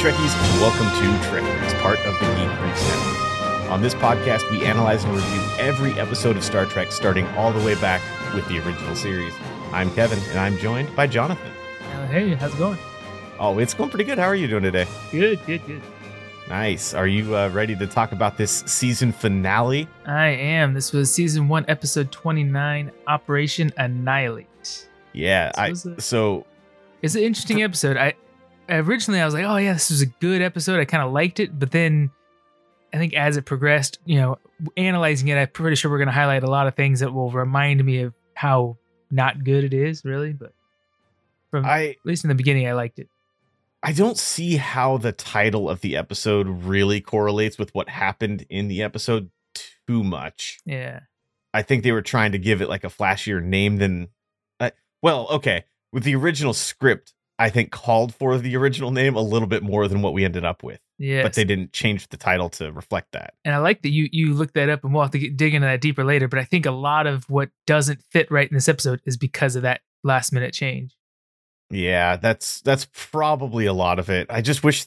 Trekkies, and welcome to Trek Freaks, part of the Geek Freaks Network. On this podcast, we analyze and review every episode of Star Trek, starting all the way back with the original series. I'm Kevin, and I'm joined by Jonathan. Uh, hey, how's it going? Oh, it's going pretty good. How are you doing today? Good, good, good. Nice. Are you uh, ready to talk about this season finale? I am. This was season one, episode 29, Operation Annihilate. Yeah. This I so It's an interesting episode. I originally I was like, oh yeah, this was a good episode. I kind of liked it, but then I think as it progressed, you know, analyzing it, I'm pretty sure we're going to highlight a lot of things that will remind me of how not good it is, really. But from I at least in the beginning, I liked it. I don't see how the title of the episode really correlates with what happened in the episode too much. Yeah, I think they were trying to give it like a flashier name than. Uh, well, okay, with the original script, I think called for the original name a little bit more than what we ended up with, yeah. but they didn't change the title to reflect that. and I like that you you looked that up, and we'll have to get, dig into that deeper later. But I think a lot of what doesn't fit right in this episode is because of that last minute change. Yeah, that's that's probably a lot of it. I just wish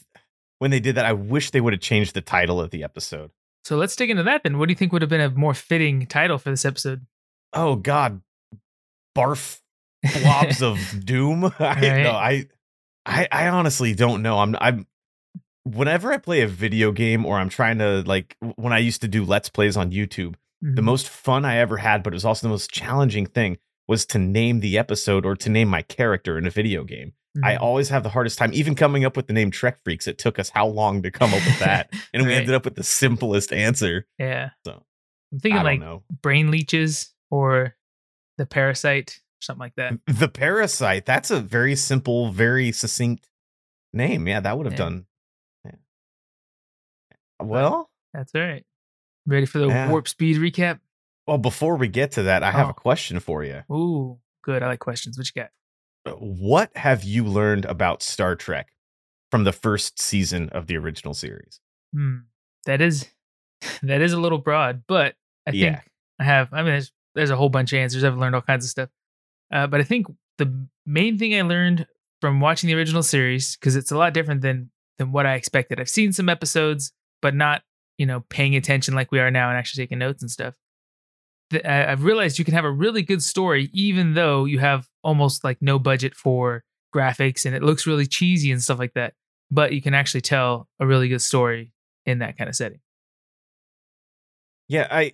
when they did that, I wish they would have changed the title of the episode. So let's dig into that then. What do you think would have been a more fitting title for this episode? Oh God, barf blobs of doom. I Right. no, I, I, I honestly don't know. I'm, I'm. Whenever I play a video game or I'm trying to like when I used to do let's plays on YouTube, the Mhm. most fun I ever had, but it was also the most challenging thing was to name the episode or to name my character in a video game. I Mhm. always have the hardest time, even coming up with the name Trek Freaks. It took us how long to come up with that, and we ended up with the simplest answer. yeah. So, I'm thinking like know. brain leeches or the parasite, something like that. The Parasite. That's a very simple, very succinct name. Yeah, that would have Yeah. done. yeah. Well, That's all right. Ready for the Yeah. warp speed recap? well, before we get to that, I have Oh. a question for you. Ooh, good. I like questions. What you got? What have you learned about Star Trek from the first season of the original series? Hmm. That is that is a little broad, but I think Yeah. I have. I mean, there's there's a whole bunch of answers. I've learned all kinds of stuff, uh, but I think the main thing I learned from watching the original series because it's a lot different than than what I expected. I've seen some episodes, but not you know paying attention like we are now and actually taking notes and stuff. The- I- I've realized you can have a really good story even though you have almost like no budget for graphics and it looks really cheesy and stuff like that. But you can actually tell a really good story in that kind of setting. Yeah, I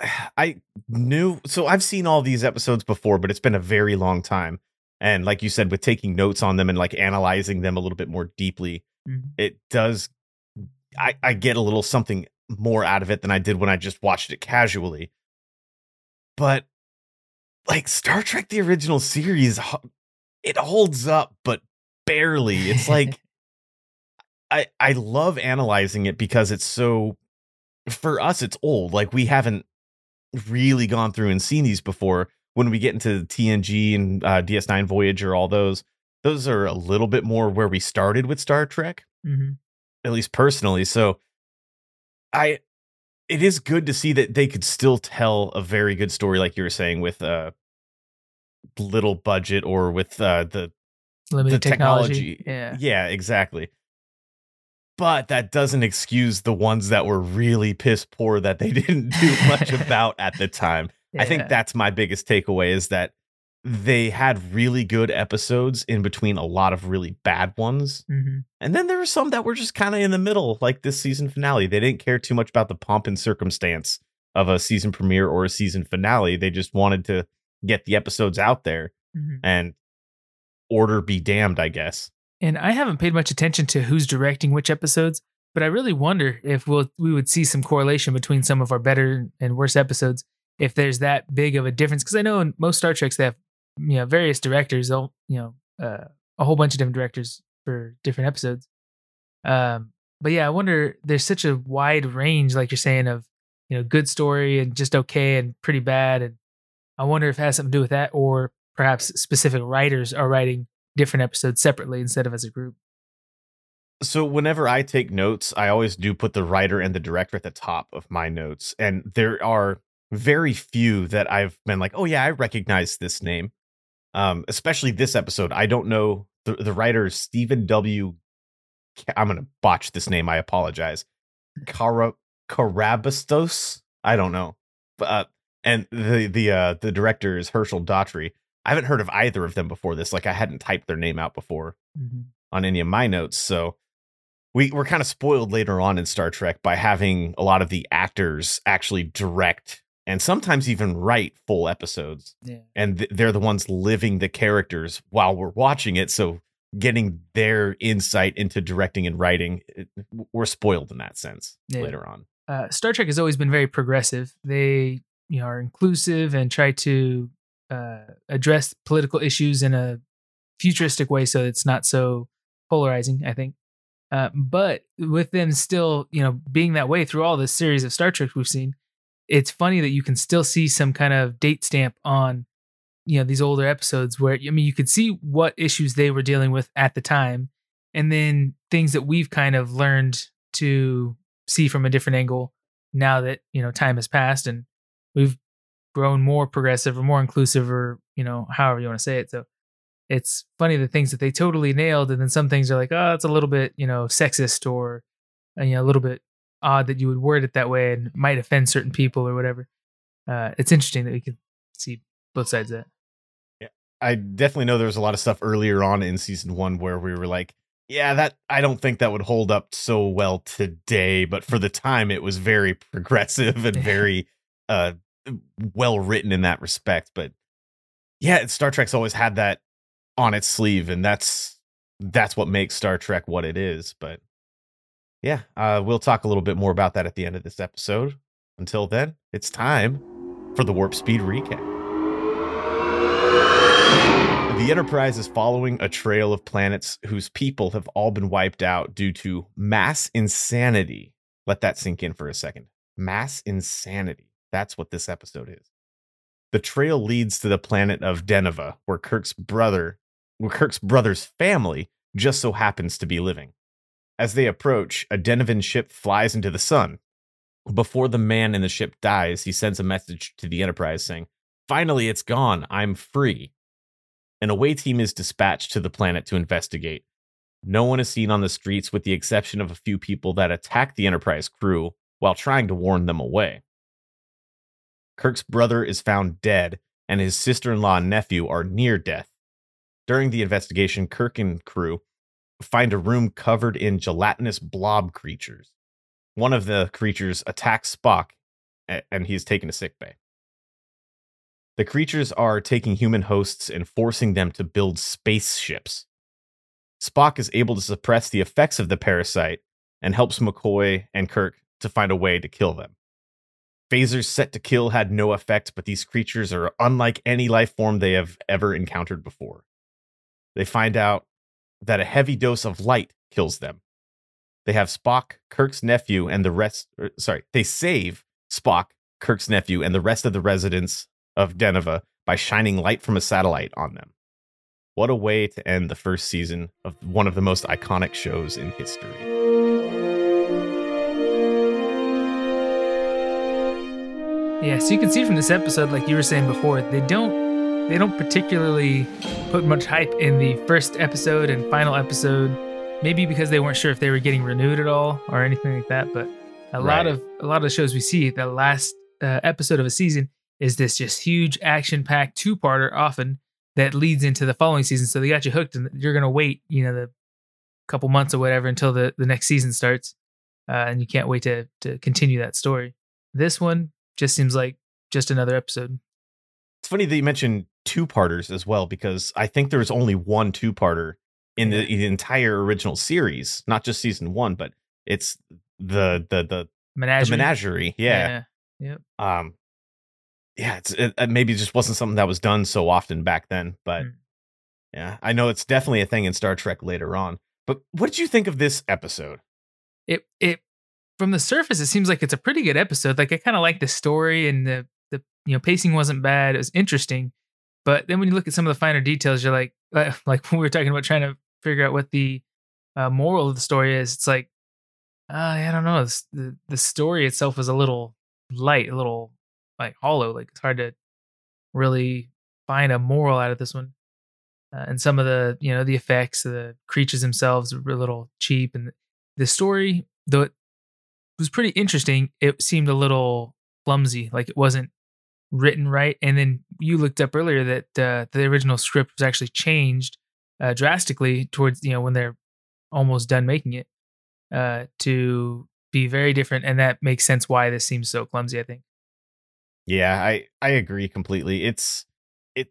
I knew so I've seen all these episodes before, but it's been a very long time. And like you said, with taking notes on them and like analyzing them a little bit more deeply, Mhm. it does I, I get a little something more out of it than I did when I just watched it casually. But like Star Trek the original series, it holds up, but barely. It's like I I love analyzing it because it's so for us it's old. Like we haven't really gone through and seen these before. When we get into TNG and uh, DS9 Voyager, all those, those are a little bit more where we started with Star Trek, Mhm. at least personally. So I it is good to see that they could still tell a very good story, like you were saying, with uh little budget or with uh the limited the technology. technology. Yeah. Yeah, exactly. But that doesn't excuse the ones that were really piss poor that they didn't do much about at the time. I think that's my biggest takeaway is that they had really good episodes in between a lot of really bad ones. Mhm. And then there were some that were just kind of in the middle, like this season finale. They didn't care too much about the pomp and circumstance of a season premiere or a season finale. They just wanted to get the episodes out there Mhm. and order be damned, I guess. And I haven't paid much attention to who's directing which episodes, but I really wonder if we'll we would see some correlation between some of our better and worse episodes if there's that big of a difference. Because I know in most Star Treks they have you know various directors, you know uh, a whole bunch of different directors for different episodes. Um, but yeah, I wonder. There's such a wide range, like you're saying, of you know good story and just okay and pretty bad, and I wonder if it has something to do with that, or perhaps specific writers are writing different episodes separately instead of as a group. So whenever I take notes, I always do put the writer and the director at the top of my notes. And there are very few that I've been like, oh yeah, I recognize this name. Um, especially this episode. I don't know the, the writer is Stephen W. I'm gonna botch this name. I apologize. Cara Carabastos. I don't know. Uh, and the the uh, the director is Herschel Daugherty. I haven't heard of either of them before this. Like I hadn't typed their name out before Mhm. on any of my notes. So we were kind of spoiled later on in Star Trek by having a lot of the actors actually direct and sometimes even write full episodes. Yeah. And th- they're the ones living the characters while we're watching it. So getting their insight into directing and writing, it, we're spoiled in that sense Yeah. later on. uh, Star Trek has always been very progressive. They you know are inclusive and try to uh, address political issues in a futuristic way, so it's not so polarizing. I think, uh, but with them still you know being that way through all this series of Star Trek we've seen, it's funny that you can still see some kind of date stamp on you know these older episodes where I mean you could see what issues they were dealing with at the time, and then things that we've kind of learned to see from a different angle now that you know time has passed and we've grown more progressive or more inclusive or you know however you want to say it so it's funny the things that they totally nailed and then some things are like oh it's a little bit you know sexist or uh, you know a little bit odd that you would word it that way and might offend certain people or whatever uh, it's interesting that we can see both sides of that Yeah. I definitely know there was a lot of stuff earlier on in season one where we were like, yeah, that I don't think that would hold up so well today, but for the time it was very progressive and very uh well written in that respect. But yeah, Star Trek's always had that on its sleeve, and that's that's what makes Star Trek what it is. But yeah, uh, we'll talk a little bit more about that at the end of this episode. Until then, it's time for the Warp Speed recap. The Enterprise is following a trail of planets whose people have all been wiped out due to mass insanity. Let that sink in for a second. Mass insanity. That's what this episode is. The trail leads to the planet of Deneva, where Kirk's brother, where Kirk's brother's family just so happens to be living. As they approach, a Denevan ship flies into the sun. Before the man in the ship dies, he sends a message to the Enterprise saying, Finally, it's gone. I'm free. An away team is dispatched to the planet to investigate. No one is seen on the streets with the exception of a few people that attack the Enterprise crew while trying to warn them away. Kirk's brother is found dead, and his sister in law and nephew are near death. During the investigation, Kirk and crew find a room covered in gelatinous blob creatures. One of the creatures attacks Spock, and he is taken to sickbay. The creatures are taking human hosts and forcing them to build spaceships. Spock is able to suppress the effects of the parasite and helps McCoy and Kirk to find a way to kill them. Phasers set to kill had no effect, but these creatures are unlike any life form they have ever encountered before. They find out that a heavy dose of light kills them. They have Spock, Kirk's nephew, and the rest. er, Sorry, they save Spock, Kirk's nephew, and the rest of the residents of Deneva by shining light from a satellite on them. What a way to end the first season of one of the most iconic shows in history. Yeah, so you can see from this episode, like you were saying before, they don't they don't particularly put much hype in the first episode and final episode. Maybe because they weren't sure if they were getting renewed at all or anything like that. But a lot of a lot of the shows we see, the last uh, episode of a season is this just huge action packed two parter often that leads into the following season. So they got you hooked, and you're gonna wait, you know, the couple months or whatever until the the next season starts, uh, and you can't wait to to continue that story. This one just seems like just another episode. It's funny that you mentioned two parters as well, because I think there was only one two parter in the, the entire original series, not just season one, but it's the the the, Menagerie. the menagerie. Yeah. Yep. Um yeah, it's it, it maybe just wasn't something that was done so often back then, but Mm. yeah, I know it's definitely a thing in Star Trek later on. But what did you think of this episode? It it from the surface it seems like it's a pretty good episode. Like I kind of like the story and the the you know pacing wasn't bad. It was interesting, but then when you look at some of the finer details, you're like like when we were talking about trying to figure out what the uh, moral of the story is. It's like uh, I don't know. It's, the the story itself is a little light, a little like hollow. Like it's hard to really find a moral out of this one. uh, and some of the you know the effects, the creatures themselves were a little cheap, and the story though it was pretty interesting. It seemed a little clumsy, like it wasn't written right. And then you looked up earlier that uh, the original script was actually changed uh, drastically towards you know when they're almost done making it uh, to be very different, and that makes sense why this seems so clumsy. I think. Yeah, I I agree completely. It's it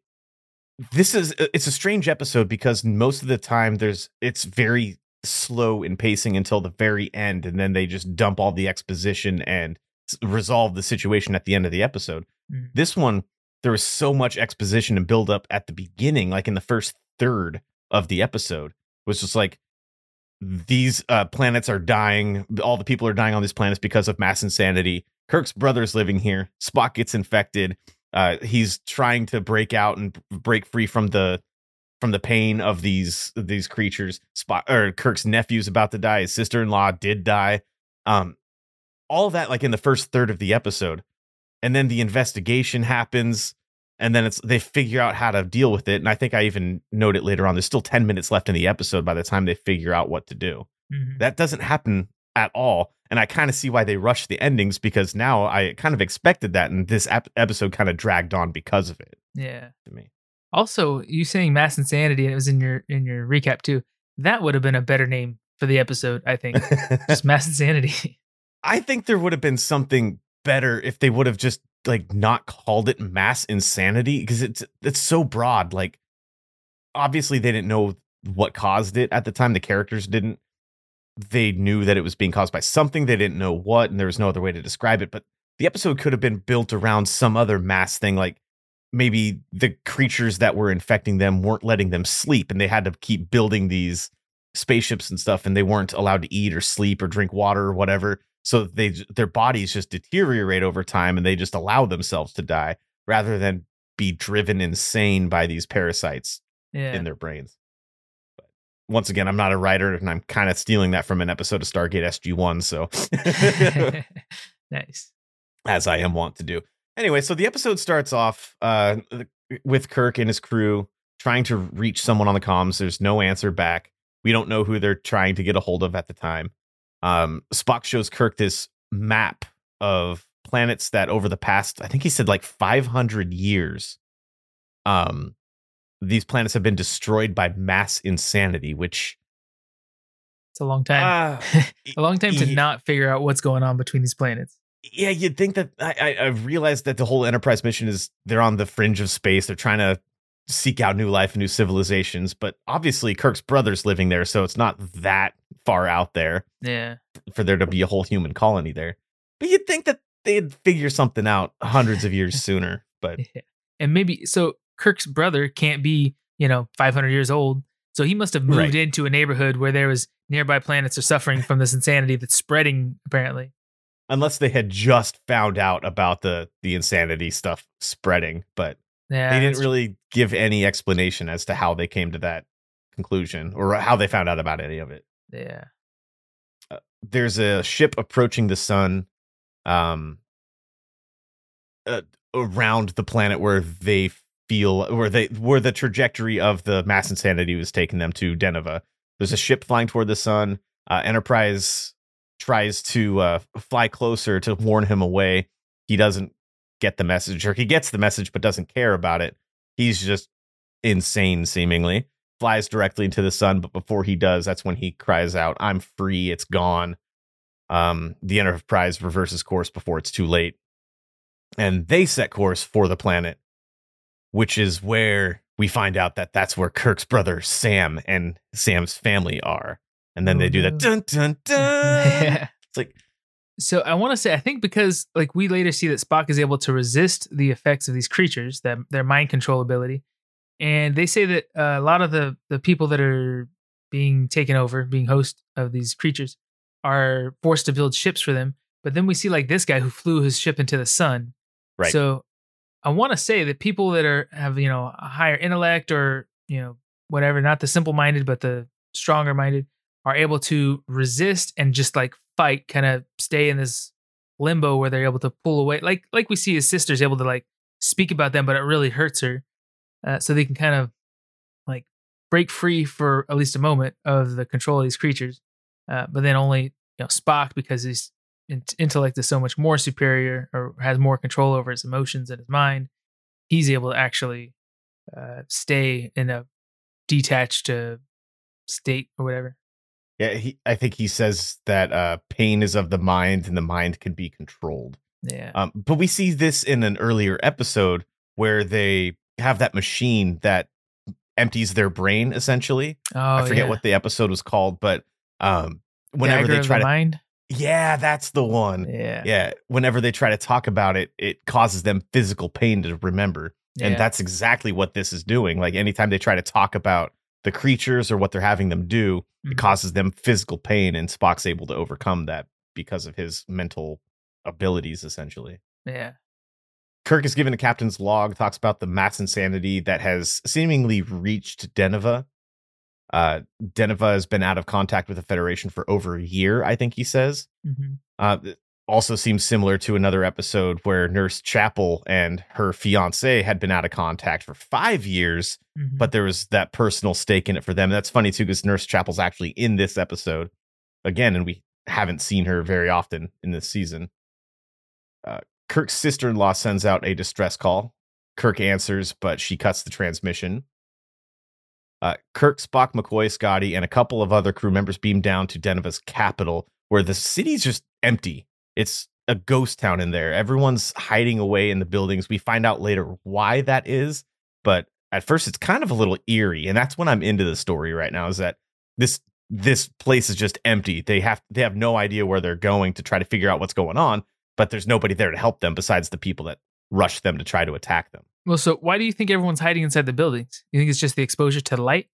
this is uh, it's a strange episode because most of the time there's it's very slow in pacing until the very end and then they just dump all the exposition and resolve the situation at the end of the episode. Mm. This one there was so much exposition and build up at the beginning like in the first third of the episode was just like these uh, planets are dying. All the people are dying on these planets because of mass insanity. Kirk's brother's living here. Spock gets infected. Uh, he's trying to break out and break free from the from the pain of these these creatures. Spock or Kirk's nephew's about to die. His sister in law did die. Um, all that like in the first third of the episode, and then the investigation happens and then it's they figure out how to deal with it. And I think I even note it later on. There's still 10 minutes left in the episode by the time they figure out what to do. Mm-hmm. That doesn't happen at all. And I kind of see why they rush the endings because now I kind of expected that, and this ap- episode kind of dragged on because of it. Yeah, to me. Also, you saying mass insanity, and it was in your in your recap too. That would have been a better name for the episode, I think. just mass insanity. I think there would have been something better if they would have just like not called it mass insanity because it's it's so broad. Like obviously they didn't know what caused it at the time. The characters didn't. They knew that it was being caused by something. They didn't know what, and there was no other way to describe it. But the episode could have been built around some other mass thing, like maybe the creatures that were infecting them weren't letting them sleep, and they had to keep building these spaceships and stuff, and they weren't allowed to eat or sleep or drink water or whatever so they their bodies just deteriorate over time and they just allow themselves to die rather than be driven insane by these parasites yeah. in their brains. But once again, I'm not a writer and I'm kind of stealing that from an episode of Stargate SG1, so nice. As I am wont to do. Anyway, so the episode starts off uh, with Kirk and his crew trying to reach someone on the comms. There's no answer back. We don't know who they're trying to get a hold of at the time um, Spock shows Kirk this map of planets that over the past, I think he said like 500 years, um, these planets have been destroyed by mass insanity, which it's a long time. Uh, a long time to yeah, not figure out what's going on between these planets. Yeah, you'd think that I, I, I realized that the whole Enterprise mission is they're on the fringe of space. They're trying to seek out new life, new civilizations. But obviously, Kirk's brother's living there, so it's not that far out there. Yeah, for there to be a whole human colony there. But you'd think that they'd figure something out hundreds of years sooner. But yeah. and maybe so Kirk's brother can't be you know 500 years old, so he must have moved right. into a neighborhood where there was nearby planets are suffering from this insanity that's spreading apparently unless they had just found out about the the insanity stuff spreading but yeah, they didn't really give any explanation as to how they came to that conclusion or how they found out about any of it. Yeah. Uh, there's a ship approaching the sun um uh, around the planet where they feel where they where the trajectory of the mass insanity was taking them to Deneva. There's a ship flying toward the sun. Uh, Enterprise tries to uh, fly closer to warn him away. He doesn't get the message, or he gets the message but doesn't care about it. He's just insane, seemingly. Flies directly into the sun, but before he does, that's when he cries out, I'm free, it's gone. Um, the Enterprise reverses course before it's too late. And they set course for the planet, which is where we find out that that's where Kirk's brother Sam and Sam's family are. And then oh, they do that dun dun dun. It's like so I want to say I think because like we later see that Spock is able to resist the effects of these creatures, that their mind control ability, and they say that uh, a lot of the the people that are being taken over, being host of these creatures, are forced to build ships for them. But then we see like this guy who flew his ship into the sun. Right. So I want to say that people that are have you know a higher intellect or you know whatever, not the simple minded, but the stronger minded, are able to resist and just like fight, kind of stay in this limbo where they're able to pull away. Like like we see his sister's able to like speak about them, but it really hurts her. Uh, so they can kind of like break free for at least a moment of the control of these creatures, uh, but then only you know Spock because his in- intellect is so much more superior or has more control over his emotions and his mind. He's able to actually uh, stay in a detached uh, state or whatever. Yeah, he, I think he says that uh, pain is of the mind and the mind can be controlled. Yeah. Um, but we see this in an earlier episode where they have that machine that empties their brain essentially. oh, I forget yeah. what the episode was called, but um, whenever Dagger they try the to, mind. yeah, that's the one. Yeah. Yeah, whenever they try to talk about it, it causes them physical pain to remember. And that's exactly what this is doing. Like anytime they try to talk about the creatures or what they're having them do, Mhm. it causes them physical pain, and Spock's able to overcome that because of his mental abilities, essentially. yeah. Kirk is given a captain's log, talks about the mass insanity that has seemingly reached Deneva. Uh, Deneva has been out of contact with the Federation for over a year, I think he says. hmm Uh, also seems similar to another episode where Nurse Chapel and her fiance had been out of contact for five years, hmm but there was that personal stake in it for them. That's funny too, because Nurse Chapel's actually in this episode again, and we haven't seen her very often in this season. Uh, Kirk's sister in law sends out a distress call. Kirk answers, but she cuts the transmission. Uh, Kirk, Spock, McCoy, Scotty, and a couple of other crew members beam down to Deneva's capital, where the city's just empty. It's a ghost town in there. Everyone's hiding away in the buildings. We find out later why that is, but at first it's kind of a little eerie, and that's when I'm into the story right now. Is that this this place is just empty. They have they have no idea where they're going to try to figure out what's going on, but there's nobody there to help them besides the people that rush them to try to attack them. Well, so why do you think everyone's hiding inside the buildings? You think it's just the exposure to the light?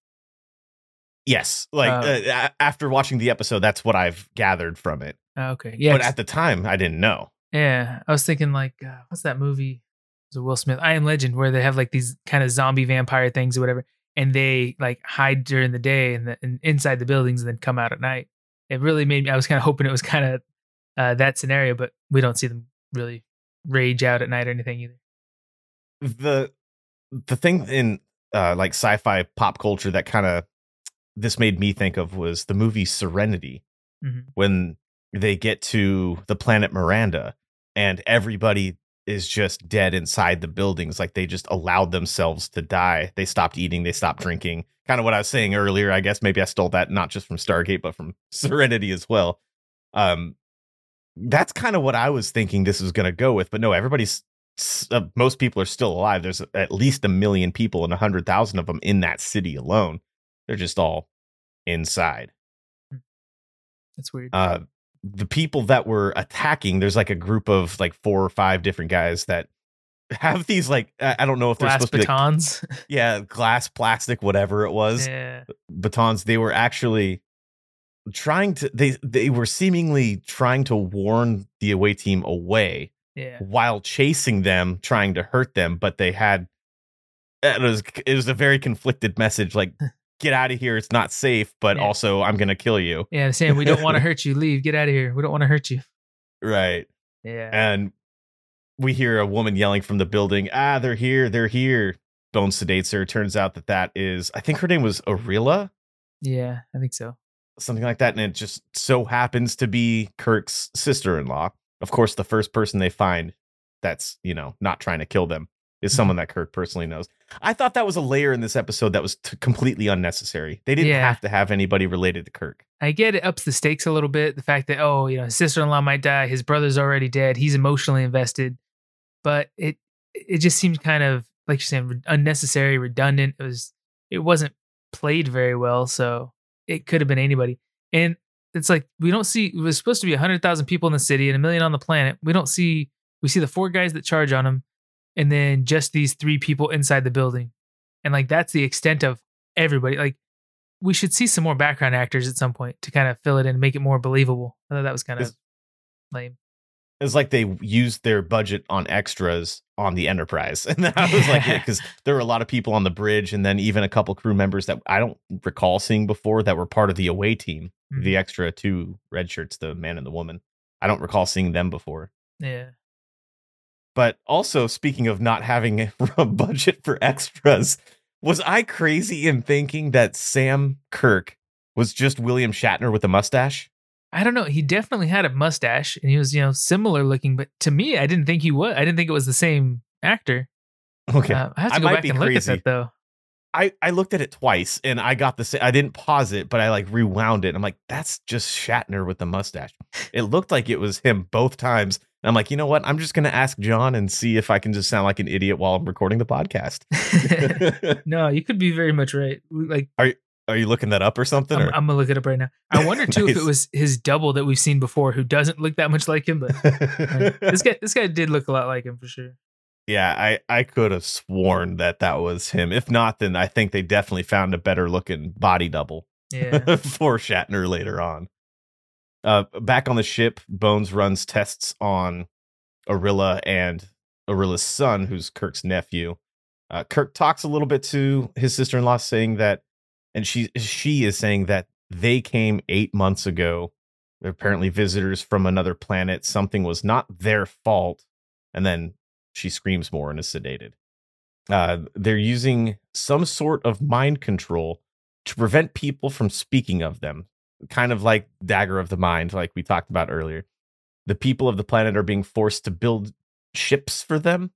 Yes, like Uh, uh, after watching the episode, that's what I've gathered from it. Oh, okay. Yeah. But at the time, I didn't know. yeah. I was thinking like, uh, what's that movie? It Will Smith, I Am Legend, where they have like these kind of zombie vampire things or whatever, and they like hide during the day and, the, and inside the buildings and then come out at night. It really made me. I was kind of hoping it was kind of uh, that scenario, but we don't see them really rage out at night or anything either. the the thing in uh like sci-fi pop culture that kind of this made me think of was the movie Serenity Mhm. when they get to the planet Miranda and everybody is just dead inside the buildings like they just allowed themselves to die. They stopped eating they stopped drinking. Kind of what i was saying earlier i guess maybe i stole that not just from stargate but from serenity as well. Um that's kind of what i was thinking this was going to go with but no everybody's uh, most people are still alive. There's at least a million people and a hundred thousand of them in that city alone. They're just all inside. That's weird. uh the people that were attacking there's like a group of like four or five different guys that have these like i don't know if they're Glass supposed to be like, batons. yeah glass plastic whatever it was yeah. batons they were actually trying to they they were seemingly trying to warn the away team away Yeah. while chasing them trying to hurt them but they had it was it was a very conflicted message like get out of here it's not safe but Yeah. also i'm gonna kill you Yeah. Saying we don't want to hurt you. Leave. Get out of here. We don't want to hurt you. right Yeah. and we hear a woman yelling from the building ah they're here they're here bone sedates her turns out that that is i think her name was Arilla, Yeah. I think so. something like that and it just so happens to be kirk's sister-in-law of course the first person they find that's you know not trying to kill them is someone that kirk personally knows i thought that was a layer in this episode that was t- completely unnecessary they didn't Yeah. have to have anybody related to kirk I get it ups the stakes a little bit. The fact that oh, you know, his sister in law might die, his brother's already dead, he's emotionally invested, but it it just seemed kind of like you're saying unnecessary, redundant. It was it wasn't played very well, so it could have been anybody. And it's like we don't see. It was supposed to be hundred thousand people in the city and a million on the planet. We don't see. We see the four guys that charge on him, and then just these three people inside the building, and like that's the extent of everybody. Like we should see some more background actors at some point to kind of fill it in and make it more believable. I thought that was kind of lame. it's like they used their budget on extras on the Enterprise, and I was like, Yeah. because there were a lot of people on the bridge, and then even a couple crew members that I don't recall seeing before that were part of the away team, Mhm. the extra two red shirts, the man and the woman. I don't recall seeing them before. Yeah. But also, speaking of not having a budget for extras, Was I crazy in thinking that Sam Kirk was just William Shatner with a mustache? I don't know. He definitely had a mustache and he was, you know, similar looking, but to me, I didn't think he was. I didn't think it was the same actor. Okay. Uh, I have to I go might back be and look at crazy. that though. I, I looked at it twice and I got the same. I didn't pause it, but I like rewound it. I'm like, that's just Shatner with the mustache. It looked like it was him both times. And I'm like, you know what? I'm just gonna ask Jon and see if I can just sound like an idiot while I'm recording the podcast. no, you could be very much right. Like Are you looking that up or something? I'm, or- I'm gonna look it up right now. I wonder too if it was his double that we've seen before, who doesn't look that much like him. But like, this guy, this guy did look a lot like him for sure. yeah, I, I could have sworn that that was him. If not, then I think they definitely found a better looking body double. Yeah, for Shatner later on. Uh, back on the ship, Bones runs tests on Arilla and Arilla's son, who's Kirk's nephew. Uh, Kirk talks a little bit to his sister-in-law, saying that, and she she is saying that they came eight months ago. They're apparently visitors from another planet. Something was not their fault, and then she screams more and is sedated. Uh, they're using some sort of mind control to prevent people from speaking of them, kind of like Dagger of the Mind, like we talked about earlier. The people of the planet are being forced to build ships for them.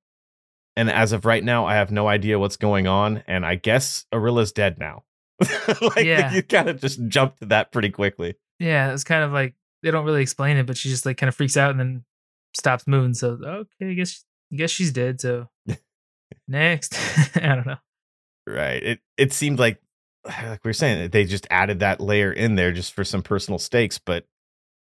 And as of right now, I have no idea what's going on. And I guess Arilla's dead now. like Yeah. you kind of just jumped to that pretty quickly. yeah. It's kind of like they don't really explain it, but she just like kind of freaks out and then stops moving. So okay, I guess I guess she's dead. So next, I don't know. Right. It it seemed like like we were saying, they just added that layer in there just for some personal stakes, but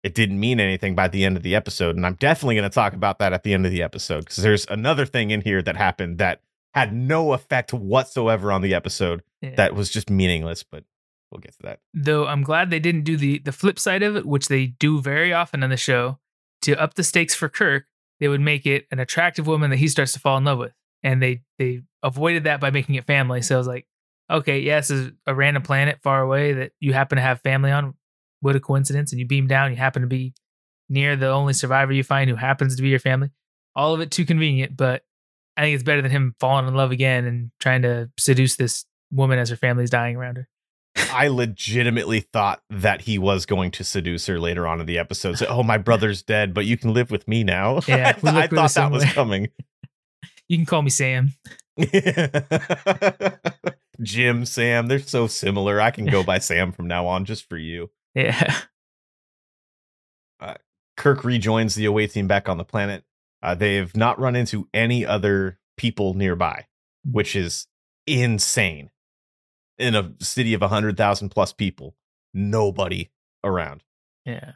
it didn't mean anything by the end of the episode. And I'm definitely going to talk about that at the end of the episode because there's another thing in here that happened that had no effect whatsoever on the episode Yeah. that was just meaningless, but we'll get to that. Though I'm glad they didn't do the the flip side of it, which they do very often on the show. To up the stakes for Kirk, they would make it an attractive woman that he starts to fall in love with, and they they avoided that by making it family. So I was like, okay, yes, is a random planet far away that you happen to have family on. What a coincidence! And you beam down, you happen to be near the only survivor you find who happens to be your family. All of it too convenient, but I think it's better than him falling in love again and trying to seduce this woman as her family's dying around her. I legitimately thought that he was going to seduce her later on in the episode. Say, oh, my brother's dead, but you can live with me now. Yeah, I, th- I thought that was coming. You can call me Sam. Jim, Sam, they're so similar. I can go by Sam from now on just for you. Yeah. Kirk rejoins the away team back on the planet. Uh, they have not run into any other people nearby, which is insane. In a city of 100,000 plus people, nobody around. Yeah.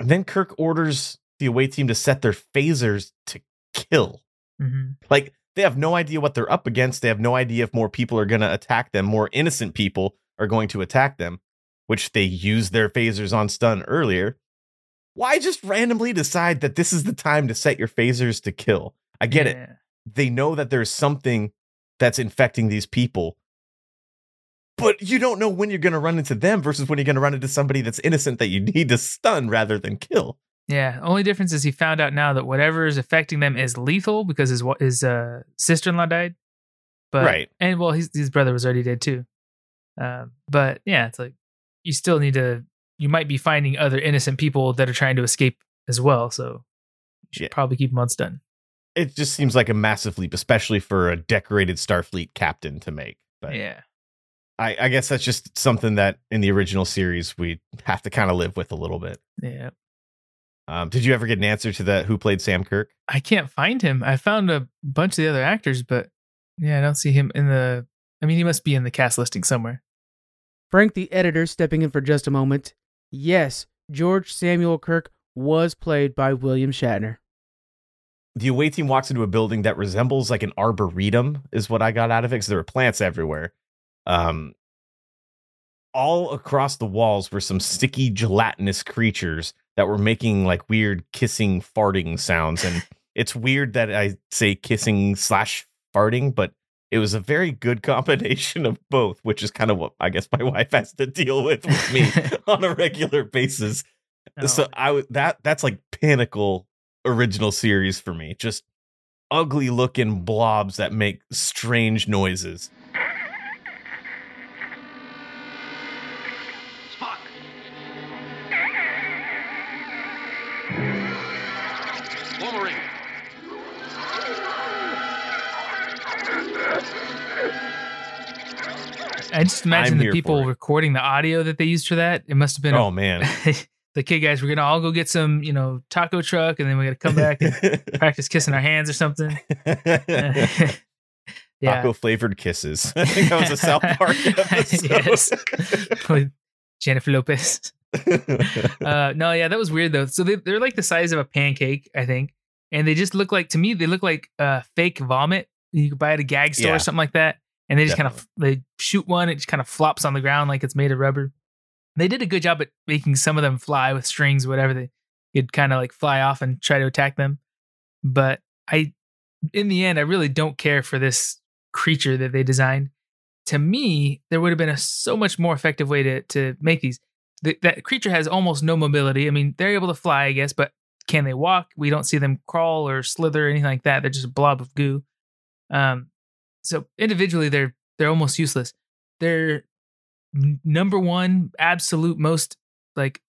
And then Kirk orders the away team to set their phasers to kill. hmm Like they have no idea what they're up against. They have no idea if more people are going to attack them. More innocent people are going to attack them, which they used their phasers on stun earlier. Why just randomly decide that this is the time to set your phasers to kill? I get it. They know that there's something that's infecting these people. But you don't know when you're going to run into them versus when you're going to run into somebody that's innocent that you need to stun rather than kill. Yeah. Only difference is he found out now that whatever is affecting them is lethal because his his uh, sister in law died. But Right. and well, his his brother was already dead too. Uh, but yeah, it's like you still need to. You might be finding other innocent people that are trying to escape as well. So you should Yeah. probably keep them on stun. It just seems like a massive leap, especially for a decorated Starfleet captain to make. But Yeah. I, I guess that's just something that in the original series we have to kind of live with a little bit. Yeah. Um, did you ever get an answer to that? Who played Sam Kirk? I can't find him. I found a bunch of the other actors, but yeah, I don't see him in the. I mean, he must be in the cast listing somewhere. Frank, the editor, stepping in for just a moment. Yes, George Samuel Kirk was played by William Shatner. The away team walks into a building that resembles like an arboretum, is what I got out of it because there were plants everywhere. Um, all across the walls were some sticky, gelatinous creatures that were making like weird kissing, farting sounds. And it's weird that I say kissing slash farting, but it was a very good combination of both, which is kind of what I guess my wife has to deal with with me on a regular basis. So I would that that's like pinnacle original series for me. Just ugly looking blobs that make strange noises. I just imagine I'm the people recording the audio that they used for that. It must have been. a- Oh man. the kid guys, we're gonna all go get some, you know, taco truck, and then we gotta come back and practice kissing our hands or something. yeah. Taco flavored kisses. I think that was a South Park episode. Yes. With Jennifer Lopez. Uh, no, yeah, that was weird though. So they, they're like the size of a pancake, I think, and they just look like to me they look like uh, fake vomit. You could buy at a gag store Yeah. or something like that, and they just kind of they shoot one, it just kind of flops on the ground like it's made of rubber. They did a good job at making some of them fly with strings, whatever. They could kind of like fly off and try to attack them, but I, in the end, I really don't care for this creature that they designed. To me, there would have been a so much more effective way to to make these th- that creature has almost no mobility. I mean, they're able to fly, I guess, but can they walk? We don't see them crawl or slither or anything like that. They're just a blob of goo. Um, so individually, they're they're almost useless. Their number one absolute most like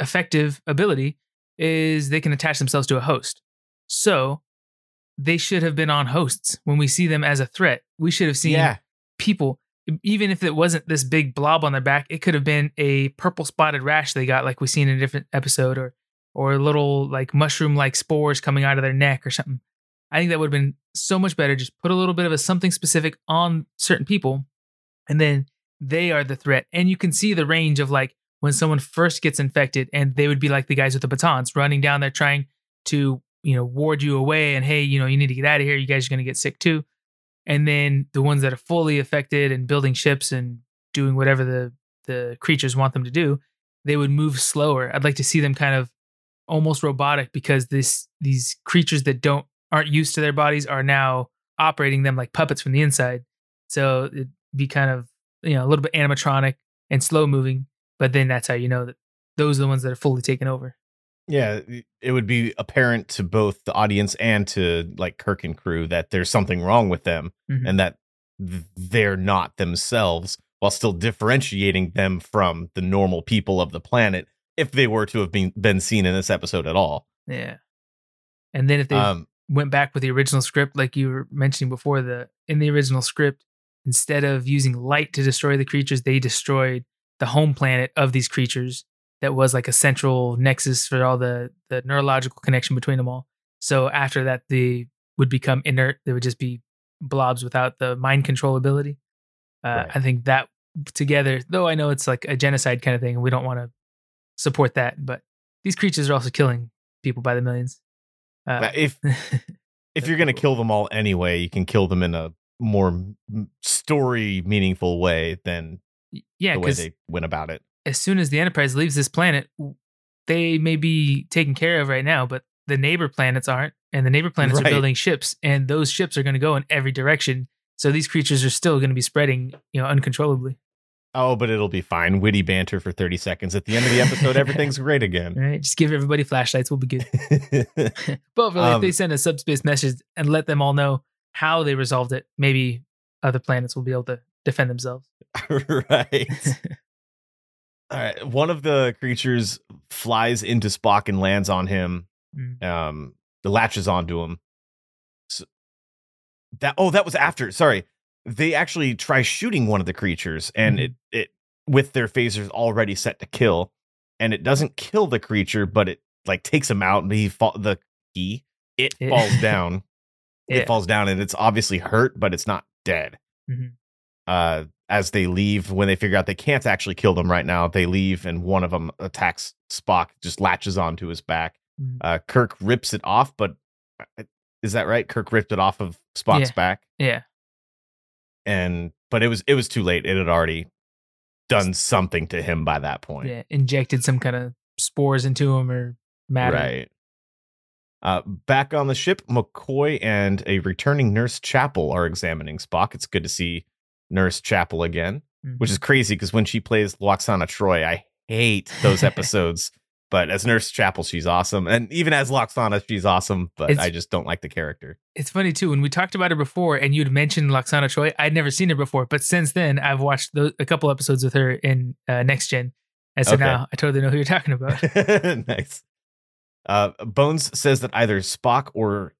effective ability is they can attach themselves to a host. So they should have been on hosts when we see them as a threat. We should have seen yeah. people even if it wasn't this big blob on their back it could have been a purple spotted rash they got like we seen in a different episode or or little like mushroom like spores coming out of their neck or something i think that would have been so much better just put a little bit of a something specific on certain people and then they are the threat. And you can see the range of like when someone first gets infected and they would be like the guys with the batons running down there trying to you know ward you away and hey you know you need to get out of here. You guys are going to get sick too. And then the ones that are fully affected and building ships and doing whatever the the creatures want them to do they would move slower. I'd like to see them kind of almost robotic because this these creatures that don't aren't used to their bodies are now operating them like puppets from the inside so it'd be kind of you know a little bit animatronic and slow moving but then that's how you know that those are the ones that are fully taken over Yeah, it would be apparent to both the audience and to like Kirk and crew that there's something wrong with them Mhm. and that they're not themselves while still differentiating them from the normal people of the planet if they were to have been been seen in this episode at all. yeah and then if they Um went back with the original script, like you were mentioning before, the in the original script, instead of using light to destroy the creatures, they destroyed the home planet of these creatures that was like a central nexus for all the the neurological connection between them all. So after that, they would become inert. They would just be blobs without the mind control ability. Uh, Right. I think that together, though I know it's like a genocide kind of thing, and we don't want to support that, but these creatures are also killing people by the millions. Uh, if if you're going to kill them all anyway, you can kill them in a more story meaningful way than yeah, the way because they went about it. as soon as the Enterprise leaves this planet, they may be taken care of right now, but the neighbor planets aren't, and the neighbor planets Right. are building ships, and those ships are going to go in every direction. So these creatures are still going to be spreading, you know, uncontrollably. Oh, but it'll be fine. Witty banter for 30 seconds. At the end of the episode, everything's great again. Right? Just give everybody flashlights, we'll be good. But really, if Um, they send a subspace message and let them all know how they resolved it, maybe other planets will be able to defend themselves. right. All right. One of the creatures flies into Spock and lands on him. Mm. Um, the latches onto him. So that oh, that was after. Sorry, they actually try shooting one of the creatures, and Mhm. it it with their phasers already set to kill, and it doesn't kill the creature, but it like takes him out, and he fall the he it falls down. Yeah. It falls down, and it's obviously hurt, but it's not dead Mhm. uh, as they leave, when they figure out they can't actually kill them right now, they leave and one of them attacks Spock, just latches onto his back. Mhm. Uh, Kirk rips it off, but uh, is that right? Kirk ripped it off of Spock's Yeah. back, Yeah. And but it was it was too late. It had already done something to him by that point. Yeah. Injected some kind of spores into him or matter. Right. Uh, back on the ship, McCoy and a returning Nurse Chapel are examining Spock. It's good to see Nurse Chapel again. Mhm. which is crazy because when she plays Lwaxana Troi, I hate those episodes. But as Nurse Chapel, she's awesome, and even as Lwaxana, she's awesome. But It's- I just don't like the character. it's funny too when we talked about her before and you'd mentioned Lwaxana Troi. I'd never seen her before, but since then I've watched those, a couple episodes with her in uh, Next Gen, and so Okay. now I totally know who you're talking about. nice. Uh, Bones says that either Spock or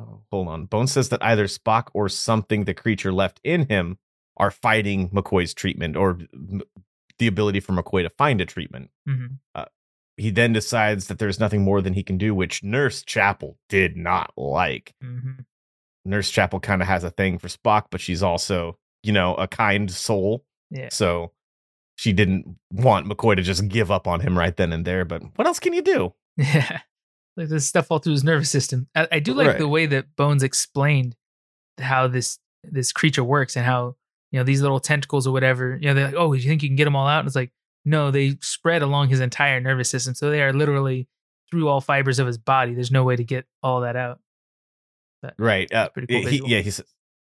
oh, hold on. Bones says that either Spock or something the creature left in him are fighting McCoy's treatment or the ability for McCoy to find a treatment. hmm He then decides that there's nothing more than he can do, which Nurse Chapel did not like. hmm Nurse Chapel kind of has a thing for Spock, but she's also, you know, a kind soul. Yeah. So she didn't want McCoy to just give up on him right then and there. But what else can you do? Yeah. Like there's stuff all through his nervous system. I, I do like Right. the way that Bones explained how this this creature works and how, you know, these little tentacles or whatever, you know, they're like, oh, you think you can get them all out? And it's like, no, they spread along his entire nervous system. So they are literally through all fibers of his body. There's no way to get all that out. Right. Uh, pretty cool he- yeah, he's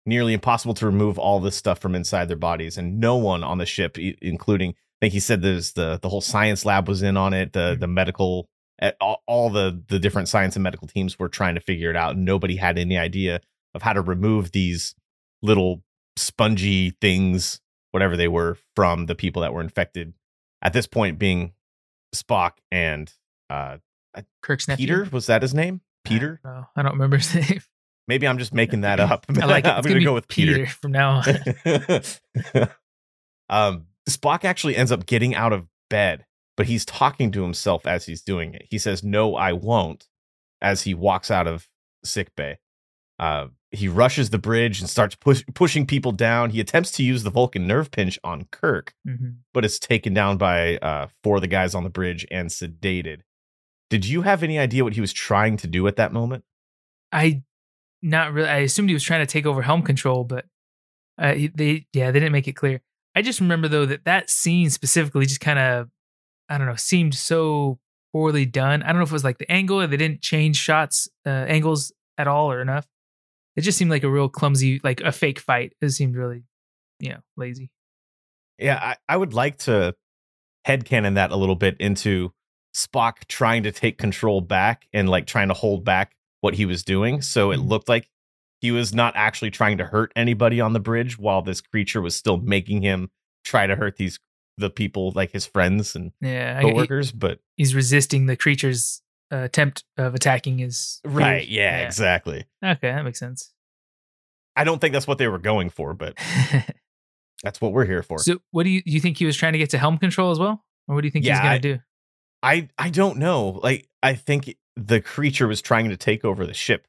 nearly impossible to remove all this stuff from inside their bodies, and no one on the ship, including I think he said there's the the whole science lab was in on it, the Mhm. the medical, eh, all, all the the different science and medical teams were trying to figure it out. and Nobody had any idea of how to remove these little spongy things, whatever they were, from the people that were infected. At this point, being Spock and uh, Kirk's nephew. Peter was that his name? Peter? No, I don't remember his name. Maybe I'm just making that up. I like it. I'm gonna go with Peter. from now on. um, Spock actually ends up getting out of bed, but he's talking to himself as he's doing it. He says, "No, I won't," as he walks out of sick bay. Uh, he rushes the bridge and starts push- pushing people down. He attempts to use the Vulcan nerve pinch on Kirk, hmm but it's taken down by uh, four of the guys on the bridge and sedated. Did you have any idea what he was trying to do at that moment? I not really. I assumed he was trying to take over helm control, but uh, they yeah they didn't make it clear. I just remember though that that scene specifically just kind of I don't know seemed so poorly done. I don't know if it was like the angle or they didn't change shots uh, angles at all or enough. It just seemed like a real clumsy like a fake fight. It seemed really you know lazy. Yeah, I, I would like to headcanon that a little bit into Spock trying to take control back and like trying to hold back what he was doing. So it Mhm. looked like he was not actually trying to hurt anybody on the bridge while this creature was still making him try to hurt these the people like his friends and Yeah, I, he- coworkers. but he's resisting the creature's uh, attempt of attacking is right, yeah, exactly. Okay, that makes sense. I don't think that's what they were going for, but that's what we're here for. So, what do you you think he was trying to get to helm control as well, or what do you think Yeah, he's going to do? I I don't know. Like I think the creature was trying to take over the ship.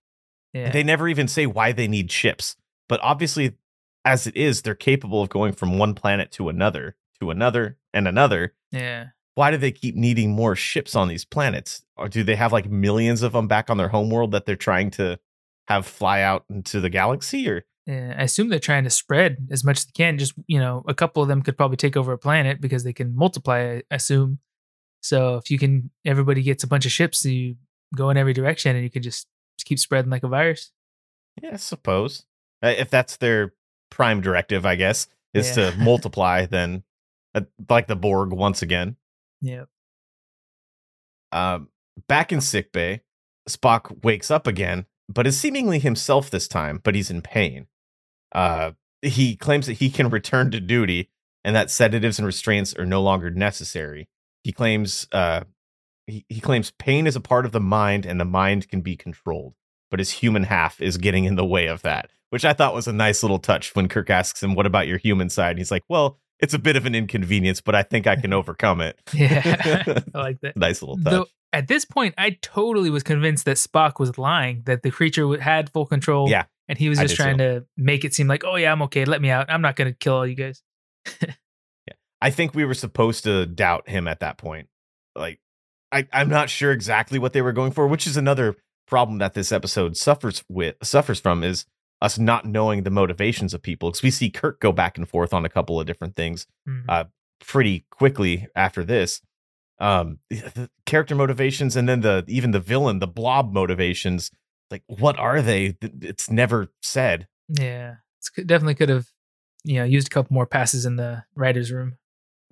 Yeah, They never even say why they need ships. But obviously, as it is, they're capable of going from one planet to another, to another, and another. yeah, Why do they keep needing more ships on these planets? Or do they have like millions of them back on their homeworld that they're trying to have fly out into the galaxy? Or yeah. I assume they're trying to spread as much as they can. Just you know, a couple of them could probably take over a planet because they can multiply. I assume. So if you can, everybody gets a bunch of ships. You go in every direction, and you can just, keep spreading like a virus. yeah, I suppose if that's their prime directive, I guess, is Yeah. to multiply. Then, uh, like the Borg once again. Yeah, Um, back in sickbay, Spock wakes up again, but is seemingly himself this time, but he's in pain. Uh, he claims that he can return to duty and that sedatives and restraints are no longer necessary. He claims uh, he, he claims pain is a part of the mind and the mind can be controlled, but his human half is getting in the way of that, which I thought was a nice little touch when Kirk asks him, What about your human side? And he's like, Well, it's a bit of an inconvenience, but I think I can overcome it. yeah, I like that. nice little touch. Though at this point, I totally was convinced that Spock was lying, that the creature had full control. Yeah, and he was just trying to make it seem like, oh yeah, I'm okay. Let me out. I'm not going to kill all you guys. Yeah. I think we were supposed to doubt him at that point. Like, I, I'm not sure exactly what they were going for, which is another problem that this episode suffers with suffers from is us not knowing the motivations of people. Because we see Kirk go back and forth on a couple of different things Mhm. uh, pretty quickly after this. Um, character motivations and then the even the villain, the blob motivations. Like, what are they? It's never said. yeah, it's, definitely could have, you know, used a couple more passes in the writers' room.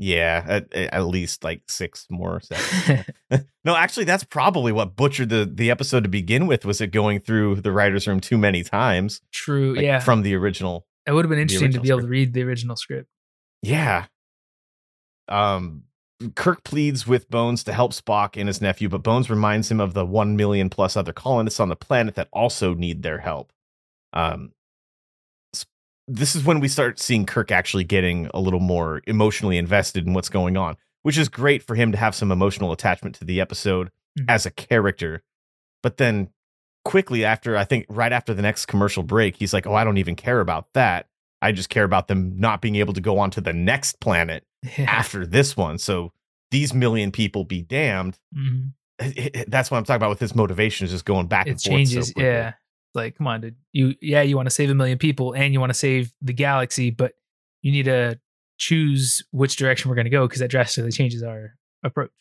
Yeah, at, at least like six more no, actually, that's probably what butchered the the episode to begin with. Was it going through the writers' room too many times? True. like, yeah, from the original. it would have been interesting to be able to read the original script. Yeah. Um, Kirk pleads with Bones to help Spock and his nephew, but Bones reminds him of the 1 million plus other colonists on the planet that also need their help. Um, this is when we start seeing Kirk actually getting a little more emotionally invested in what's going on, which is great for him to have some emotional attachment to the episode mm-hmm. as a character. But then quickly after, I think right after the next commercial break, he's like, Oh, I don't even care about that. I just care about them not being able to go on to the next planet yeah. after this one. So these million people be damned. Mm-hmm. It, it, that's what I'm talking about with his motivation is just going back it and changes, forth. So yeah. Like, come on, dude. You yeah, you want to save a million people and you want to save the galaxy, but you need to choose which direction we're going to go because that drastically changes our approach.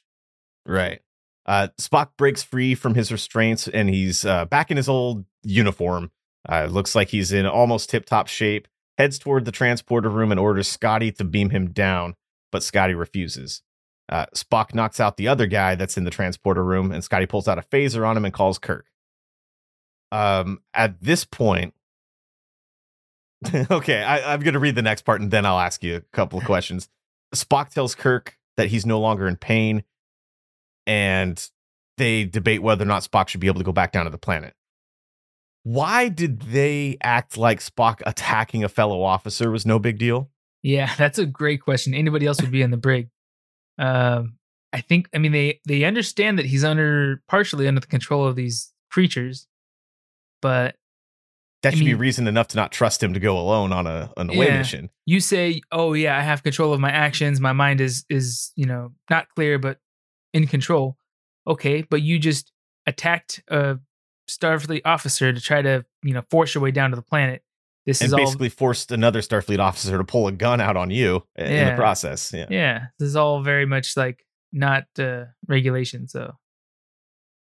Right. Uh, Spock breaks free from his restraints and he's uh, back in his old uniform. Uh, looks like he's in almost tip top shape. Heads toward the transporter room and orders Scotty to beam him down, but Scotty refuses. Uh, Spock knocks out the other guy that's in the transporter room, and Scotty pulls out a phaser on him and calls Kirk um, at this point, okay, I, I'm going to read the next part and then I'll ask you a couple of questions. Spock tells Kirk that he's no longer in pain, and they debate whether or not Spock should be able to go back down to the planet. Why did they act like Spock attacking a fellow officer was no big deal? Yeah, that's a great question. Anybody else would be in the brig. Um, I think. I mean, they they understand that he's under partially under the control of these creatures, but that should I mean, be reason enough to not trust him to go alone on a an away yeah. mission. You say, "Oh yeah, I have control of my actions. My mind is is you know not clear, but in control." Okay, but you just attacked a Starfleet officer to try to you know force your way down to the planet. This and is basically all, forced another Starfleet officer to pull a gun out on you yeah, in the process. Yeah, yeah. This is all very much like not uh, regulation. So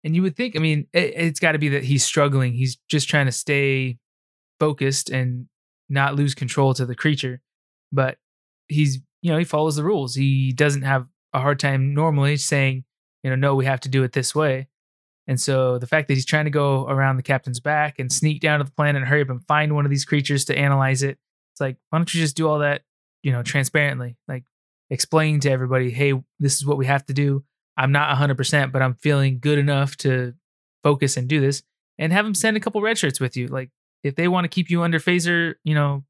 and you would think, I mean, it, it's got to be that he's struggling. He's just trying to stay focused and not lose control to the creature. But he's, you know, he follows the rules. He doesn't have a hard time normally saying, you know, no, we have to do it this way. And so the fact that he's trying to go around the captain's back and sneak down to the planet and hurry up and find one of these creatures to analyze it, it's like, why don't you just do all that, you know, transparently? Like explain to everybody, hey, this is what we have to do. I'm not 100%, but I'm feeling good enough to focus and do this and have them send a couple red shirts with you. Like if they want to keep you under phaser, you know,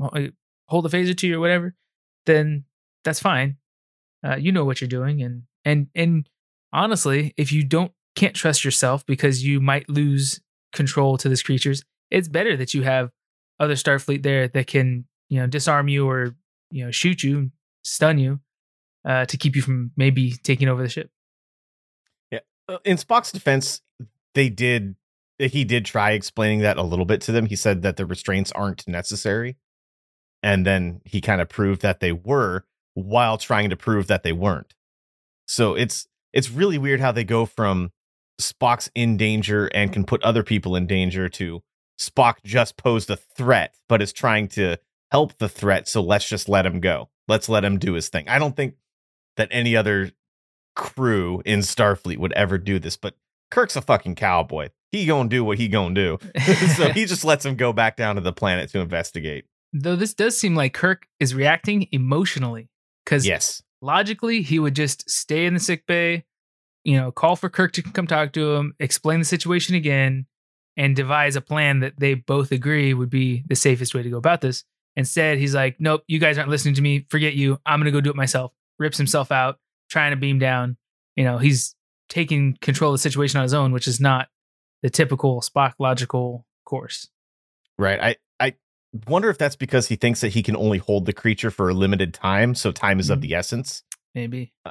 uh, hold the phaser to you or whatever, then that's fine. Uh, you know what you're doing. And, and, and honestly, if you don't, can't trust yourself because you might lose control to these creatures, it's better that you have other Starfleet there that can, you know, disarm you or, you know, shoot you, stun you, uh, to keep you from maybe taking over the ship. Uh, in Spock's defense, they did he did try explaining that a little bit to them. He said that the restraints aren't necessary. And then he kind of proved that they were while trying to prove that they weren't. So it's it's really weird how they go from Spock's in danger and can put other people in danger to Spock just posed a threat but is trying to help the threat, so let's just let him go. Let's let him do his thing. I don't think that any other crew in Starfleet would ever do this, but Kirk's a fucking cowboy. He gonna do what he gonna do. so he just lets him go back down to the planet to investigate. Though this does seem like Kirk is reacting emotionally, because yes, logically he would just stay in the sick bay, you know, call for Kirk to come talk to him, explain the situation again, and devise a plan that they both agree would be the safest way to go about this. Instead, he's like, "Nope, you guys aren't listening to me. Forget you. I'm gonna go do it myself." Rips himself out, trying to beam down. You know, he's taking control of the situation on his own, which is not the typical Spock logical course. Right. I I wonder if that's because he thinks that he can only hold the creature for a limited time, so time is mm-hmm. of the essence. Maybe. Uh,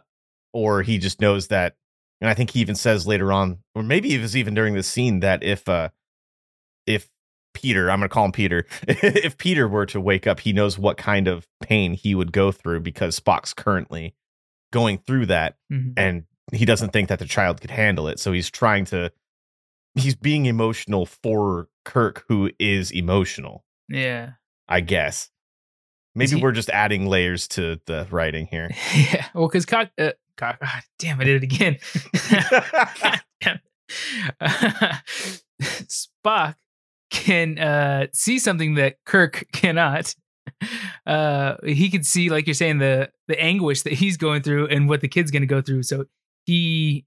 or he just knows that and I think he even says later on, or maybe it was even during the scene that if uh if Peter, I'm gonna call him Peter, if Peter were to wake up, he knows what kind of pain he would go through because Spock's currently going through that mm-hmm. and he doesn't think that the child could handle it. So he's trying to he's being emotional for kirk who is emotional yeah. I guess. Maybe he, we're just adding layers to the writing here. Yeah. Well because cock, uh, cock God, damn i did it again. Spock can uh, see something that kirk cannot uh, he could see, like you're saying, the the anguish that he's going through and what the kid's going to go through. So he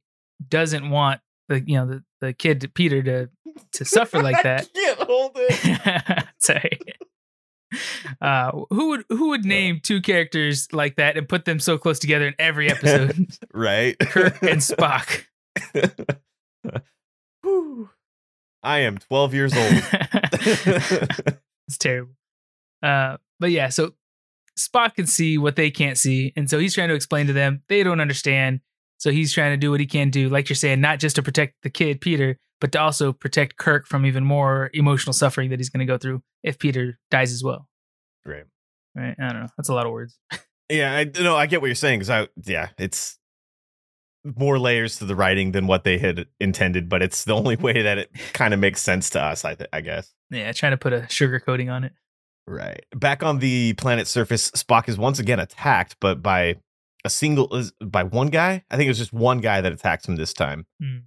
doesn't want the you know the, the kid Peter to to suffer like that. I can't hold it. Sorry. Uh, who would who would name two characters like that and put them so close together in every episode? right. Kirk and Spock. I am 12 years old. it's terrible. Uh, but yeah, so Spock can see what they can't see, and so he's trying to explain to them. They don't understand, so he's trying to do what he can do, like you're saying, not just to protect the kid Peter, but to also protect Kirk from even more emotional suffering that he's going to go through if Peter dies as well. Right. Right? I don't know. That's a lot of words. Yeah, I no, I get what you're saying because I yeah, it's more layers to the writing than what they had intended, but it's the only way that it kind of makes sense to us. I th- I guess. Yeah, trying to put a sugar coating on it. Right. Back on the planet's surface, Spock is once again attacked, but by a single is- by one guy. I think it was just one guy that attacks him this time, Hmm.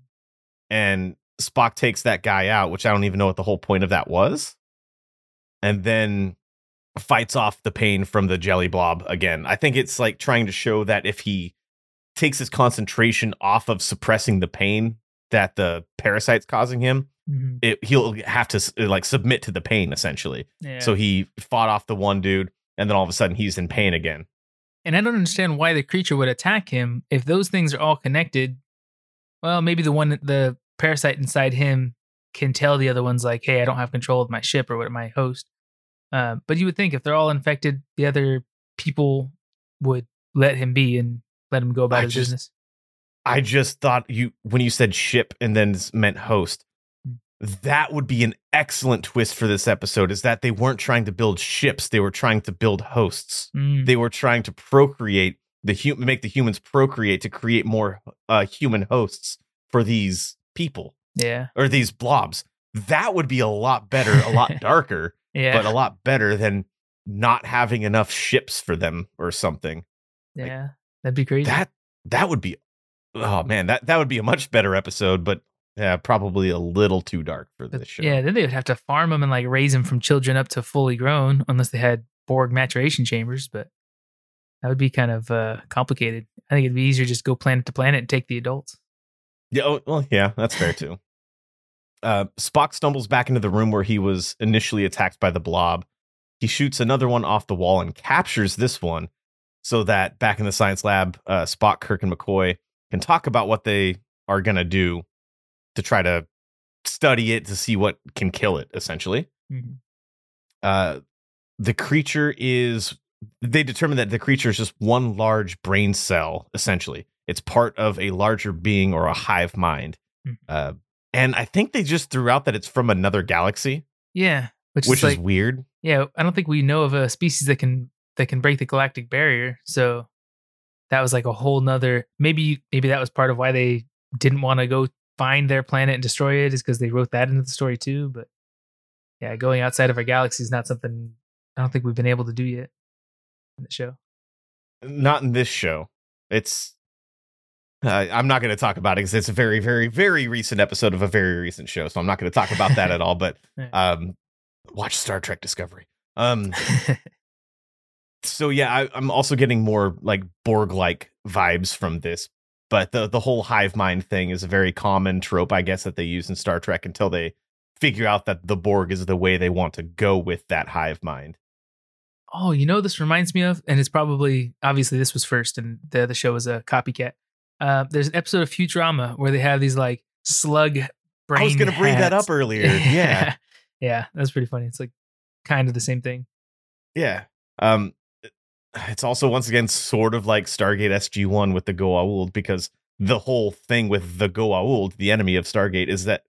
and Spock takes that guy out, which I don't even know what the whole point of that was, and then fights off the pain from the jelly blob again. I think it's like trying to show that if he takes his concentration off of suppressing the pain that the parasite's causing him, Mhm. it, he'll have to like submit to the pain essentially. Yeah. So he fought off the one dude, and then all of a sudden he's in pain again. And I don't understand why the creature would attack him if those things are all connected. Well, maybe the one the parasite inside him can tell the other ones like, "Hey, I don't have control of my ship or what my host." Uh, but you would think if they're all infected, the other people would let him be and let him go about I his just- business. I just thought you when you said ship and then meant host. That would be an excellent twist for this episode. Is that they weren't trying to build ships; they were trying to build hosts. Mm, They were trying to procreate the human, make the humans procreate to create more uh, human hosts for these people yeah, or these blobs. That would be a lot better, a lot darker, yeah, but a lot better than not having enough ships for them or something. yeah. That'd be crazy. That that would be oh man, that that would be a much better episode, but yeah, probably a little too dark for But this show. Yeah, then they would have to farm them and like raise them from children up to fully grown, unless they had Borg maturation chambers. But that would be kind of uh, complicated. I think it'd be easier just go planet to planet and take the adults. Yeah, oh, well, yeah, that's fair too. Uh, Spock stumbles back into the room where he was initially attacked by the blob. He shoots another one off the wall and captures this one, so that back in the science lab, uh, Spock, Kirk, and McCoy can talk about what they are gonna do to try to study it to see what can kill it. Essentially, Mhm. uh, the creature is. They determine that the creature is just one large brain cell. Essentially, it's part of a larger being or a hive mind. Mhm. Uh, and I think they just threw out that it's from another galaxy, Yeah, which, which is like is weird. yeah. I don't think we know of a species that can that can break the galactic barrier. So that was like a whole nother. Maybe maybe that was part of why they didn't want to go find their planet and destroy it is because they wrote that into the story too. But yeah, going outside of our galaxy is not something I don't think we've been able to do yet in the show. Not in this show. It's. Uh, I'm not going to talk about it because it's a very, very, very recent episode of a very recent show, so I'm not going to talk about that at all. But um, watch Star Trek Discovery. Um, so yeah, I, I'm also getting more like Borg-like vibes from this. But the the whole hive mind thing is a very common trope, I guess, that they use in Star Trek until they figure out that the Borg is the way they want to go with that hive mind. oh, you know, this reminds me of, and it's probably obviously this was first, and the the show was a copycat. Uh, there's an episode of Futurama where they have these like slug brain. I was going to bring that up earlier. Yeah, yeah, that's pretty funny. It's like kind of the same thing. yeah. Um, it's also once again sort of like Stargate SG One with the Goa'uld because the whole thing with the Goa'uld, the enemy of Stargate, is that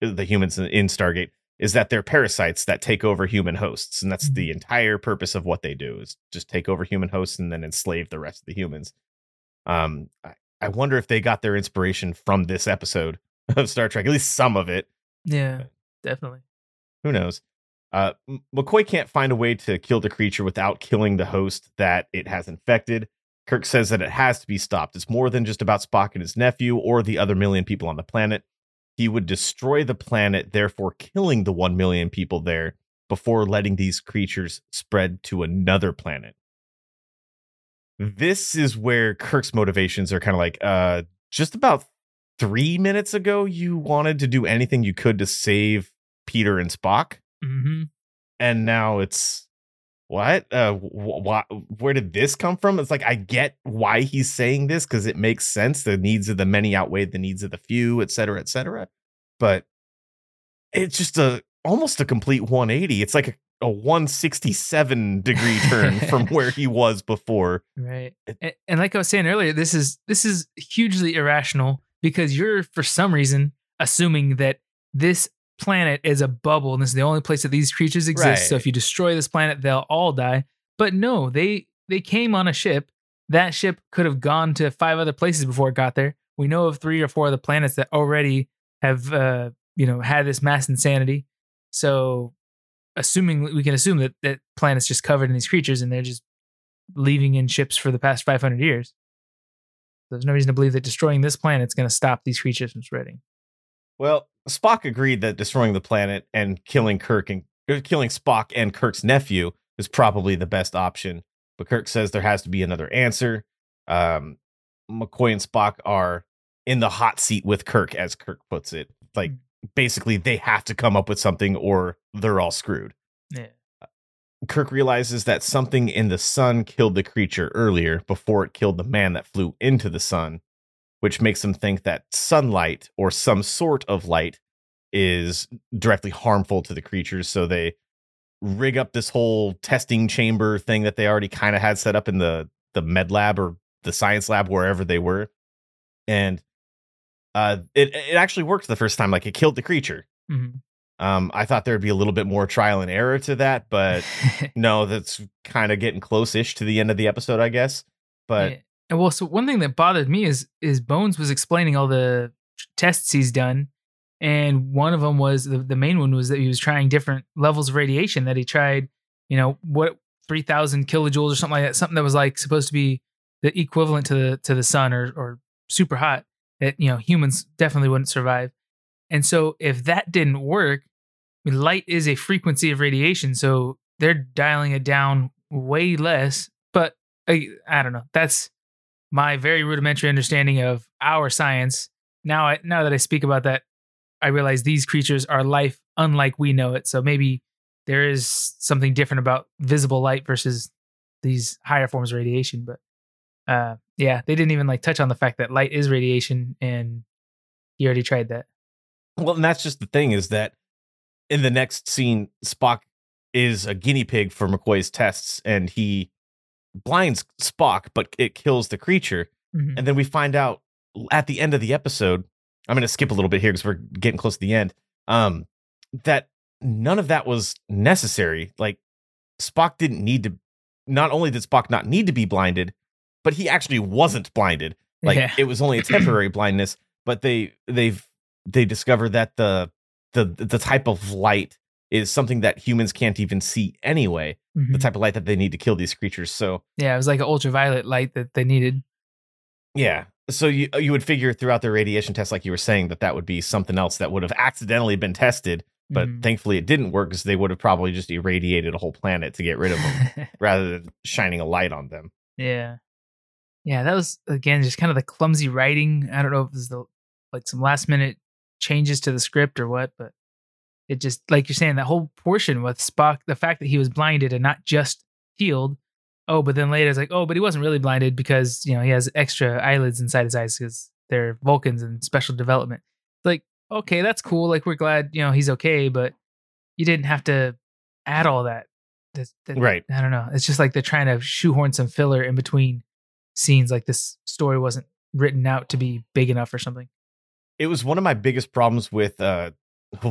the humans in- in Stargate is that they're parasites that take over human hosts, and that's the entire purpose of what they do is just take over human hosts and then enslave the rest of the humans. Um, I, I wonder if they got their inspiration from this episode of Star Trek, at least some of it. Yeah, definitely. Who knows? Uh, McCoy can't find a way to kill the creature without killing the host that it has infected. Kirk says that it has to be stopped. It's more than just about Spock and his nephew or the other million people on the planet. He would destroy the planet, therefore killing the 1 million people there before letting these creatures spread to another planet. This is where Kirk's motivations are kind of like, uh, just about three minutes ago, you wanted to do anything you could to save Peter and Spock. Hmm And now it's what? Uh, wh- wh- where did this come from? It's like, I get why he's saying this because it makes sense. The needs of the many outweigh the needs of the few, et cetera, et cetera. But it's just a almost a complete 180. It's like a, a 167 degree turn from where he was before. Right. And, and like I was saying earlier, this is this is hugely irrational because you're for some reason assuming that this planet is a bubble and this is the only place that these creatures exist. So if you destroy this planet, they'll all die. But no, they they came on a ship. That ship could have gone to five other places before it got there. We know of three or four of the planets that already have uh, you know had this mass insanity. So assuming we can assume that that planet's just covered in these creatures and they're just leaving in ships for the past 500 years. There's no reason to believe that destroying this planet's going to stop these creatures from spreading. Well, Spock agreed that destroying the planet and killing Kirk and uh, killing Spock and Kirk's nephew is probably the best option. But Kirk says there has to be another answer. Um, McCoy and Spock are in the hot seat with Kirk, as Kirk puts it. Like basically, they have to come up with something, or they're all screwed. Yeah. Kirk realizes that something in the sun killed the creature earlier before it killed the man that flew into the sun, which makes them think that sunlight or some sort of light is directly harmful to the creatures. So they rig up this whole testing chamber thing that they already kind of had set up in the the med lab or the science lab wherever they were, and uh, it it actually worked the first time. Like it killed the creature. Mhm. Um, I thought there'd be a little bit more trial and error to that, but no, that's kind of getting close-ish to the end of the episode, I guess. But Yeah. And well, so one thing that bothered me is is Bones was explaining all the tests he's done, and one of them was the, the main one was that he was trying different levels of radiation. That he tried, you know, what three thousand kilojoules or something like that, something that was like supposed to be the equivalent to the to the sun or or super hot that you know humans definitely wouldn't survive. And so if that didn't work, I mean, light is a frequency of radiation, so they're dialing it down way less. But I, I don't know. That's my very rudimentary understanding of our science. Now, I, now that I speak about that, I realize these creatures are life unlike we know it. So maybe there is something different about visible light versus these higher forms of radiation. But uh, yeah, they didn't even like touch on the fact that light is radiation, and he already tried that. well, and that's just the thing is that in the next scene, Spock is a guinea pig for McCoy's tests, and he blinds Spock, but it kills the creature. Mhm. And then we find out at the end of the episode, I'm going to skip a little bit here because we're getting close to the end, um, that none of that was necessary. Like, Spock didn't need to, not only did Spock not need to be blinded, but he actually wasn't blinded. Like, yeah. it was only a temporary blindness, but they, they've, they discovered that the, the, the type of light is something that humans can't even see anyway, the Mhm. type of light that they need to kill these creatures. So, yeah, it was like an ultraviolet light that they needed. Yeah. So you you would figure throughout the radiation test, like you were saying, that that would be something else that would have accidentally been tested, but Mhm. thankfully it didn't work because they would have probably just irradiated a whole planet to get rid of them rather than shining a light on them. Yeah. Yeah, that was again just kind of the clumsy writing. I don't know if it was the like some last minute changes to the script or what, but it just like you're saying that whole portion with Spock, the fact that he was blinded and not just healed. Oh, but then later it's like, oh, but he wasn't really blinded because you know he has extra eyelids inside his eyes because they're Vulcans and special development. Like, okay, that's cool. Like we're glad you know he's okay, but you didn't have to add all that. That's- that Right. I don't know. It's just like they're trying to shoehorn some filler in between scenes. Like this story wasn't written out to be big enough or something. It was one of my biggest problems with uh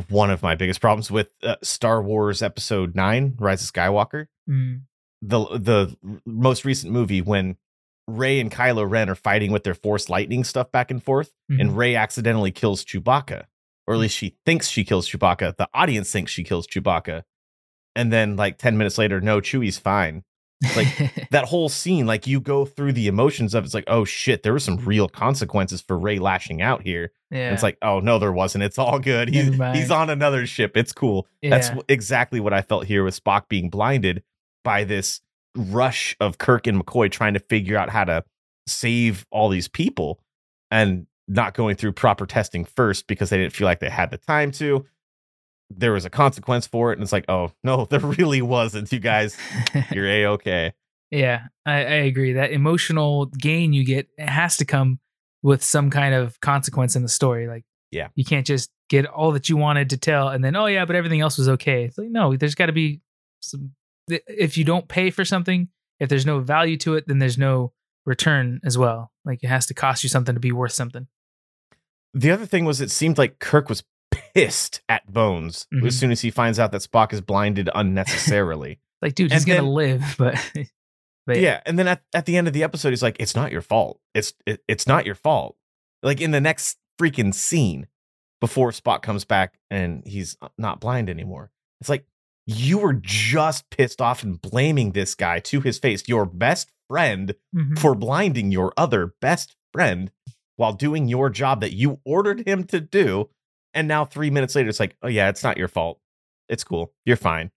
one of my biggest problems with uh, Star Wars Episode Nine: Rise of Skywalker. Mm. the the most recent movie when Rey and Kylo Ren are fighting with their Force lightning stuff back and forth, Mhm. and Rey accidentally kills Chewbacca, or at least she thinks she kills Chewbacca. The audience thinks she kills Chewbacca, and then like ten minutes later, no, Chewie's fine. Like that whole scene, like you go through the emotions of it's like, oh shit, there were some mm-hmm. real consequences for Rey lashing out here. yeah. And it's like, oh no, there wasn't. It's all good. He's he's on another ship. It's cool. yeah. That's exactly what I felt here with Spock being blinded by this rush of Kirk and McCoy trying to figure out how to save all these people and not going through proper testing first because they didn't feel like they had the time to. There was a consequence for it, and it's like, oh no, there really wasn't. You guys, you're a okay. Yeah, I, I agree. That emotional gain you get it has to come with some kind of consequence in the story. Like, Yeah. you can't just get all that you wanted to tell and then, oh yeah, but everything else was okay. It's like, no, there's got to be some. If you don't pay for something, if there's no value to it, then there's no return as well. Like, it has to cost you something to be worth something. The other thing was, it seemed like Kirk was pissed at Bones Mhm. as soon as he finds out that Spock is blinded unnecessarily. Like, dude, he's And gonna then- live, but, but yeah and then at, at the end of the episode he's like it's not your fault it's it, it's not your fault like in the next freaking scene before spock comes back and he's not blind anymore it's like you were just pissed off and blaming this guy to his face your best friend Mhm. for blinding your other best friend while doing your job that you ordered him to do and now three minutes later it's like oh yeah it's not your fault it's cool you're fine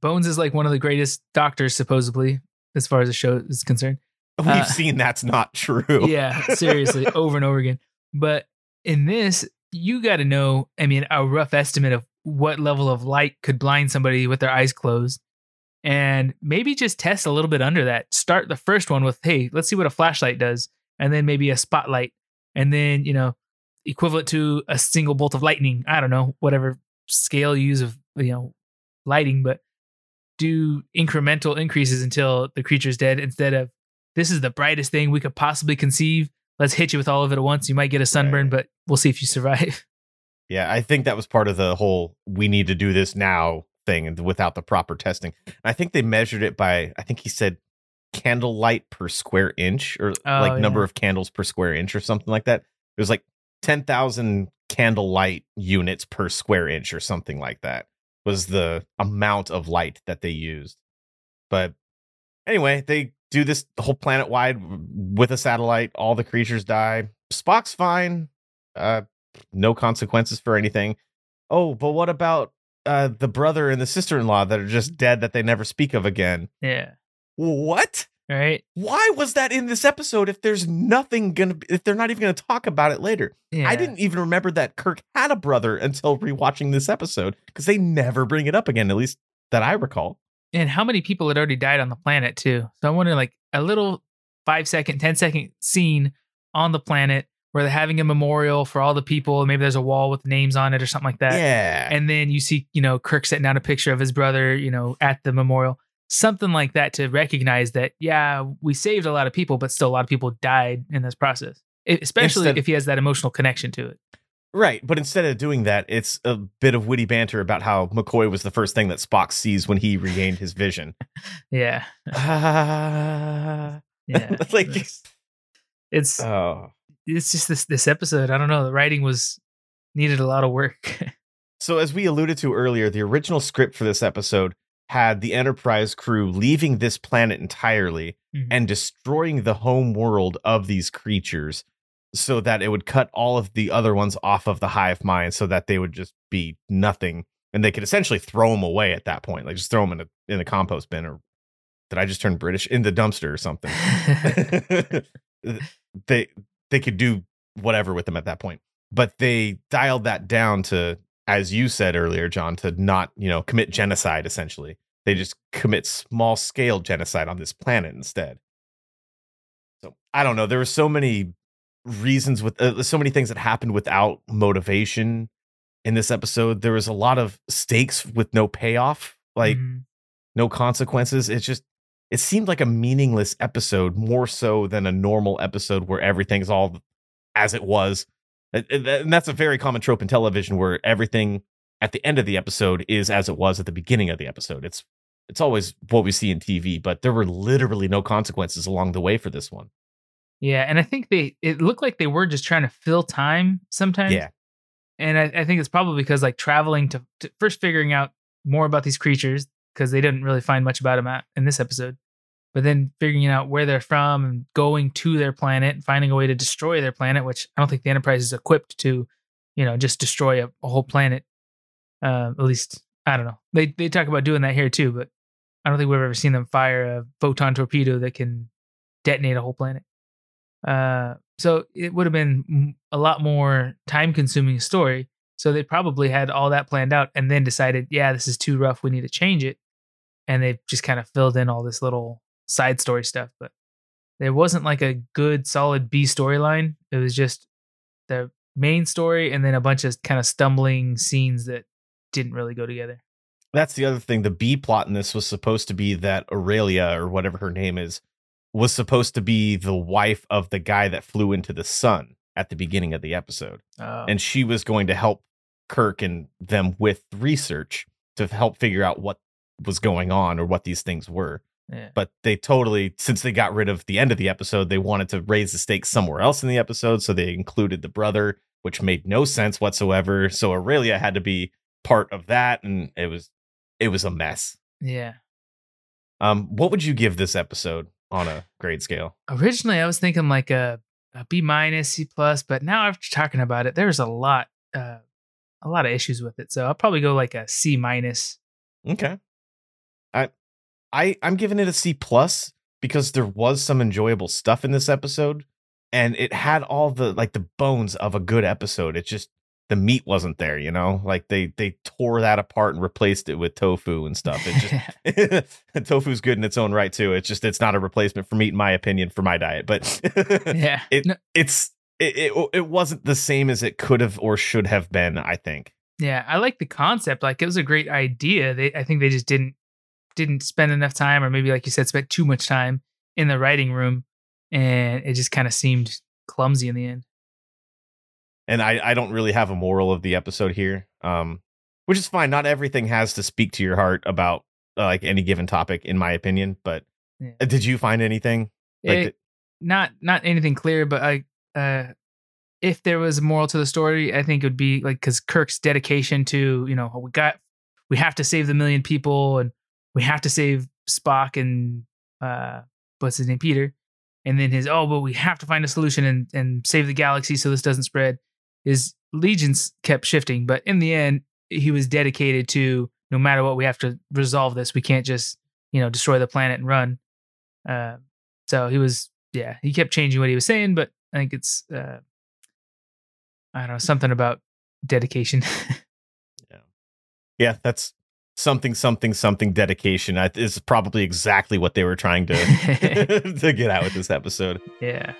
Bones is like one of the greatest doctors, supposedly, as far as the show is concerned. we've Uh, seen that's not true yeah, seriously, over and over again. But in this, you got to know, I mean, a rough estimate of what level of light could blind somebody with their eyes closed. And maybe just test a little bit under that. Start the first one with, hey, let's see what a flashlight does. And then maybe a spotlight. And then, you know, equivalent to a single bolt of lightning. I don't know, whatever scale you use of, you know, lighting, but do incremental increases until the creature's dead instead of this is the brightest thing we could possibly conceive. Let's hit you with all of it at once. You might get a sunburn, Right. but we'll see if you survive. Yeah, I think that was part of the whole we need to do this now thing and without the proper testing. I think they measured it by I think he said candle light per square inch or Oh, like number of candles per square inch or something like that. It was like 10,000 candle light units per square inch or something like that was the amount of light that they used. But anyway, they do this whole planet wide with a satellite. All the creatures die. Spock's fine. Uh, no consequences for anything. Oh, but what about uh, the brother and the sister in law that are just dead that they never speak of again? Yeah. What? Right. Why was that in this episode if there's nothing gonna be, if they're not even gonna talk about it later? Yeah. I didn't even remember that Kirk had a brother until rewatching this episode because they never bring it up again, at least that I recall. And how many people had already died on the planet too? So I'm wondering, like a little five second, ten second scene on the planet where they're having a memorial for all the people. Maybe there's a wall with names on it or something like that. yeah. And then you see, you know, Kirk setting down a picture of his brother, you know, at the memorial. Something like that to recognize that, yeah, we saved a lot of people, but still a lot of people died in this process. Especially Instead- if he has that emotional connection to it. Right, but instead of doing that, it's a bit of witty banter about how McCoy was the first thing that Spock sees when he regained his vision. Yeah. Ah. Yeah. Like- it's it's, oh. it's just this this episode. I don't know. The writing was needed a lot of work. So, as we alluded to earlier, the original script for this episode had the Enterprise crew leaving this planet entirely Mhm. and destroying the home world of these creatures so that it would cut all of the other ones off of the hive mind so that they would just be nothing. And they could essentially throw them away at that point like just throw them in a in a compost bin or did i just turn british? In the dumpster or something. They they could do whatever with them at that point. But they dialed that down to as you said earlier Jon to not you know commit genocide essentially they just commit small scale genocide on this planet instead so i don't know there were so many reasons with uh, so many things that happened without motivation in this episode there was a lot of stakes with no payoff like Mhm. no consequences. It's just it seemed like a meaningless episode more so than a normal episode where everything's all as it was. And that's a very common trope in television where everything at the end of the episode is as it was at the beginning of the episode. It's it's always what we see in TV, but there were literally no consequences along the way for this one. Yeah, and I think they it looked like they were just trying to fill time sometimes. Yeah. And I, I think it's probably because like traveling to, to first figuring out more about these creatures because they didn't really find much about them at, in this episode, but then figuring out where they're from and going to their planet and finding a way to destroy their planet, which I don't think the Enterprise is equipped to, you know, just destroy a, a whole planet. Uh, at least I don't know. They they talk about doing that here too, but I don't think we've ever seen them fire a photon torpedo that can detonate a whole planet. Uh, so it would have been a lot more time consuming story. So they probably had all that planned out and then decided, yeah, this is too rough. We need to change it. And they just kind of filled in all this little side story stuff. But there wasn't like a good, solid B storyline. It was just the main story and then a bunch of kind of stumbling scenes that didn't really go together. That's the other thing. The B plot in this was supposed to be that Aurelia or whatever her name is was supposed to be the wife of the guy that flew into the sun at the beginning of the episode. Oh. And she was going to help Kirk and them with research to help figure out what was going on or what these things were. yeah. But they totally, since they got rid of the end of the episode, they wanted to raise the stakes somewhere else in the episode. So they included the brother, which made no sense whatsoever. So Aurelia had to be part of that. And it was, it was a mess. yeah. Um, what would you give this episode on a grade scale? Originally, I was thinking like a, a B minus, C plus, but now after talking about it, there's a lot, uh, a lot of issues with it. So I'll probably go like a C minus. Okay. I I I'm giving it a C plus because there was some enjoyable stuff in this episode and it had all the like the bones of a good episode. It just the meat wasn't there, you know? Like they they tore that apart and replaced it with tofu and stuff. It just tofu's good in its own right too. It's just it's not a replacement for meat in my opinion for my diet, but yeah. it No- it's it, it it wasn't the same as it could have or should have been, I think. Yeah, I like the concept. Like it was a great idea. They I think they just didn't didn't spend enough time or maybe like you said spent too much time in the writing room and it just kind of seemed clumsy in the end. And I, I don't really have a moral of the episode here um which is fine not everything has to speak to your heart about uh, like any given topic in my opinion but Yeah. uh, did you find anything like It- not not anything clear, but I uh if there was a moral to the story, I think it would be like because Kirk's dedication to you know we got we have to save the million people and we have to save Spock and uh what's his name Peter, and then his oh but we have to find a solution and and save the galaxy so this doesn't spread. His legions kept shifting, but in the end he was dedicated to no matter what we have to resolve this. We can't just you know destroy the planet and run. Uh, so he was yeah he kept changing what he was saying, but I think it's uh, I don't know something about dedication. yeah yeah, that's something something something dedication I, is probably exactly what they were trying to to get out with this episode yeah.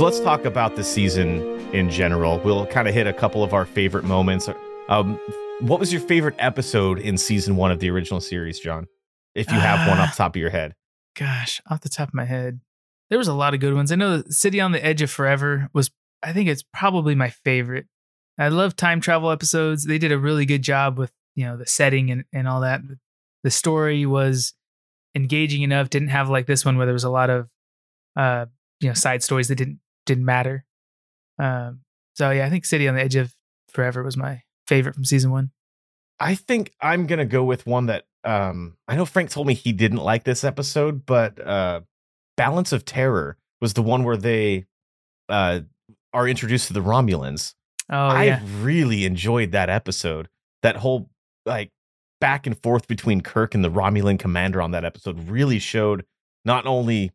So let's talk about the season in general we'll kind of hit a couple of our favorite moments um what was your favorite episode in season one of the original series Jon if you have one off the top of your head Gosh, off the top of my head, there was a lot of good ones. I know the City on the Edge of Forever was, I think it's probably my favorite. I love time travel episodes. They did a really good job with, you know, the setting and, and all that. The story was engaging enough, didn't have like this one where there was a lot of, uh, you know, side stories that didn't, didn't matter. Um, so yeah, I think City on the Edge of Forever was my favorite from season one. I think I'm gonna go with one that um I know Frank told me he didn't like this episode, but uh Balance of Terror was the one where they uh are introduced to the Romulans. Oh I yeah. really enjoyed that episode. That whole like back and forth between Kirk and the Romulan commander on that episode really showed not only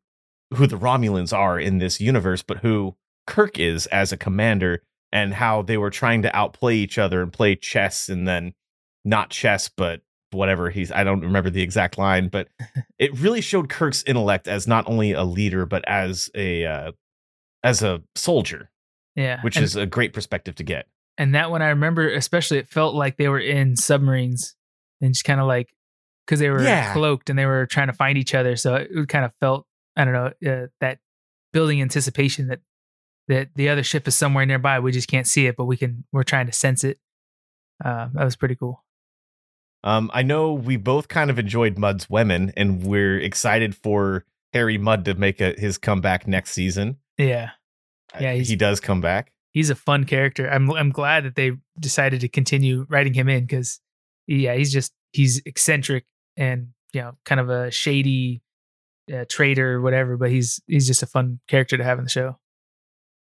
who the Romulans are in this universe, but who Kirk is as a commander and how they were trying to outplay each other and play chess and then not chess, but whatever he's I don't remember the exact line, but it really showed Kirk's intellect as not only a leader, but as a uh, as a soldier, Yeah. which And- is a great perspective to get. And that one I remember, especially, it felt like they were in submarines and just kind of like because they were Yeah. cloaked and they were trying to find each other. So it kind of felt, I don't know, uh, that building anticipation that that the other ship is somewhere nearby. We just can't see it, but we can. We're trying to sense it. Uh, that was pretty cool. Um, I know we both kind of enjoyed Mudd's women, and we're excited for Harry Mudd to make a, his comeback next season. Yeah, Yeah, he does come back. he's a fun character. I'm I'm glad that they decided to continue writing him in because yeah, he's just he's eccentric and you know kind of a shady uh, traitor or whatever, but he's he's just a fun character to have in the show.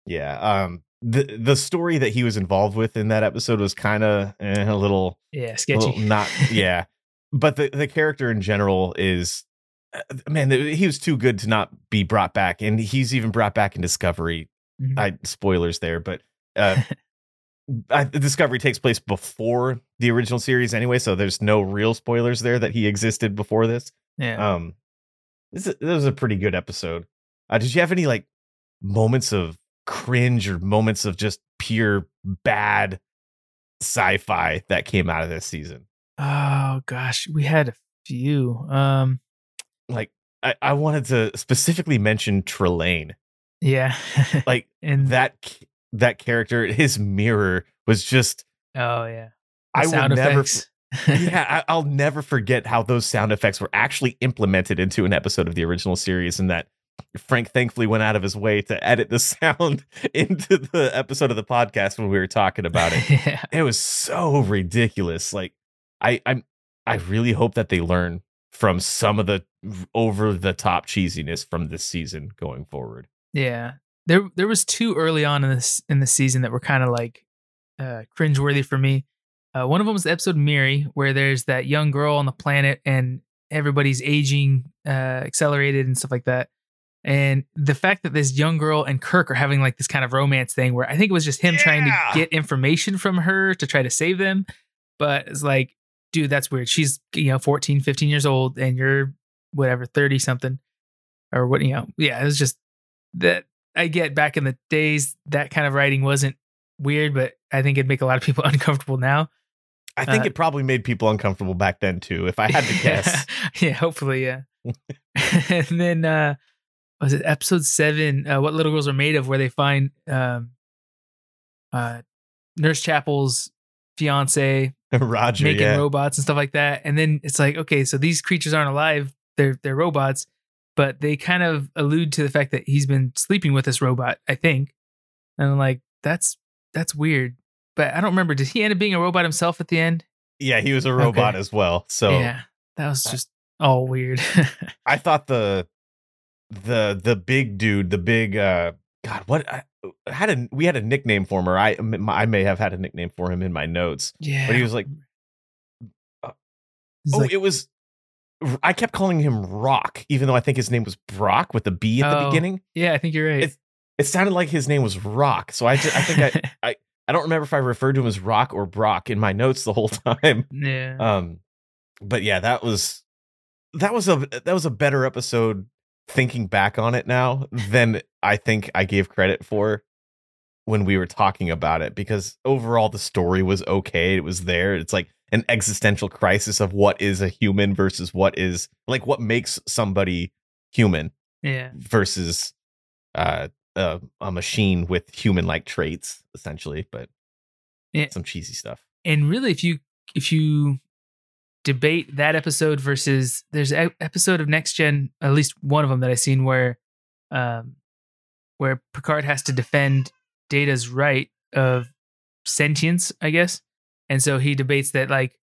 Yeah. Um. The the story that he was involved with in that episode was kind of eh, a little Yeah, sketchy. little not yeah but the the character in general is uh, man he was too good to not be brought back and he's even brought back in discovery Mhm. i spoilers there but uh I, discovery takes place before the original series anyway so there's no real spoilers there that he existed before this yeah. um this, is- this was a pretty good episode uh did you have any like moments of cringe or moments of just pure bad sci-fi that came out of this season oh gosh, we had a few. Um, like I, I wanted to specifically mention Trelane. yeah, Like and that that character, his mirror was just oh yeah, I The sound never effects. Yeah, I, I'll never forget how those sound effects were actually implemented into an episode of the original series and that Frank thankfully went out of his way to edit the sound into the episode of the podcast when we were talking about it. yeah. It was so ridiculous. Like I I'm I really hope that they learn from some of the over the top cheesiness from this season going forward. Yeah. There there was two early on in this in the season that were kind of like uh cringeworthy for me. Uh, one of them was the episode Miri, where there's that young girl on the planet and everybody's aging uh accelerated and stuff like that. And the fact that this young girl and Kirk are having like this kind of romance thing where I think it was just him trying to get information from her to try to save them. But it's like, dude, that's weird. She's, you know, 14, 15 years old and you're whatever, 30 something or what, you know, yeah, it was just that I get back in the days that kind of writing wasn't weird, but I think it'd make a lot of people uncomfortable now. I think Uh, it probably made people uncomfortable back then too, if I had to guess. yeah, hopefully, yeah. and then uh was it episode seven, uh, what little girls are made of, where they find um uh Nurse Chapel's fiance Roger, making yeah. robots and stuff like that. And then it's like, okay, so these creatures aren't alive, they're they're robots, but they kind of allude to the fact that he's been sleeping with this robot, I think. And I'm like, that's that's weird. But I don't remember. Did he end up being a robot himself at the end? yeah, he was a robot Okay. as well. So yeah. That was just all weird. I thought the the the big dude, the big uh God, what I, I had a we had a nickname for him, or I I may have had a nickname for him in my notes. yeah. But he was like, He's oh, like, it was. I kept calling him Rock, even though I think his name was Brock with a B at the Oh, beginning. yeah, I think you're right. It's- It sounded like his name was Rock, so I just, I think I I don't remember if I referred to him as Rock or Brock in my notes the whole time. yeah. Um, but yeah, that was that was a that was a better episode. Thinking back on it now, than I think I gave credit for when we were talking about it, because overall the story was okay. It was there. It's like an existential crisis of what is a human versus what is like what makes somebody human yeah. versus uh, a, a machine with human like traits, essentially. But Yeah. some cheesy stuff. and really if you if you debate that episode versus there's an episode of next gen at least one of them that i've seen where um where picard has to defend data's right of sentience i guess and so he debates that like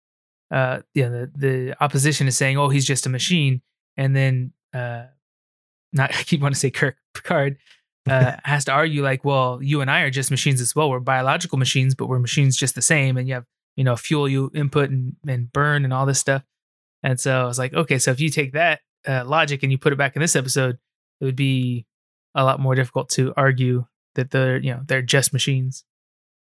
uh yeah the, the opposition is saying oh he's just a machine and then uh not i keep wanting to say kirk picard uh, has to argue like, well, you and I are just machines as well. We're biological machines, but we're machines just the same. And you have, you know, fuel you input and, and burn and all this stuff. And so I was like, okay, so if you take that uh, logic and you put it back in this episode, it would be a lot more difficult to argue that they're, you know, they're just machines.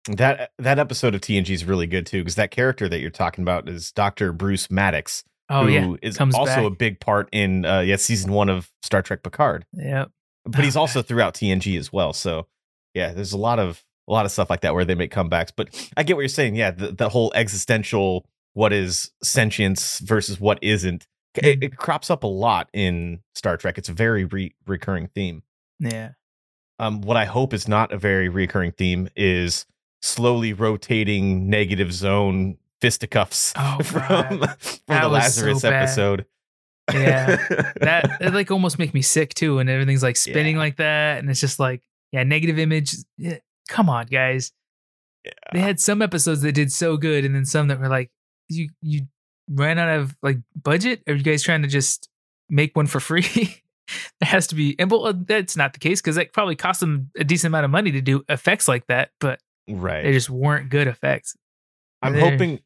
That that episode of TNG is really good too, because that character that you're talking about is Dr. Bruce Maddox, Oh who yeah, is comes also back. a big part in uh yeah, season one of Star Trek Picard. yeah, But he's also throughout TNG as well. So yeah, there's a lot of a lot of stuff like that where they make comebacks. But I get what you're saying. Yeah, the, the whole existential what is sentience versus what isn't. It, it crops up a lot in Star Trek. It's a very re- recurring theme. yeah, Um, what I hope is not a very recurring theme is slowly rotating negative zone fisticuffs Oh, from, from That the so Lazarus bad. episode. Yeah. that it like almost make me sick too, and everything's like spinning Yeah. like that, and it's just like yeah, negative image. Yeah, come on, guys. They had some episodes that did so good, and then some that were like, you you ran out of like budget. Are you guys trying to just make one for free? there has to be, and well, uh, that's not the case because that probably cost them a decent amount of money to do effects like that, but right. they just weren't good effects. I'm hoping,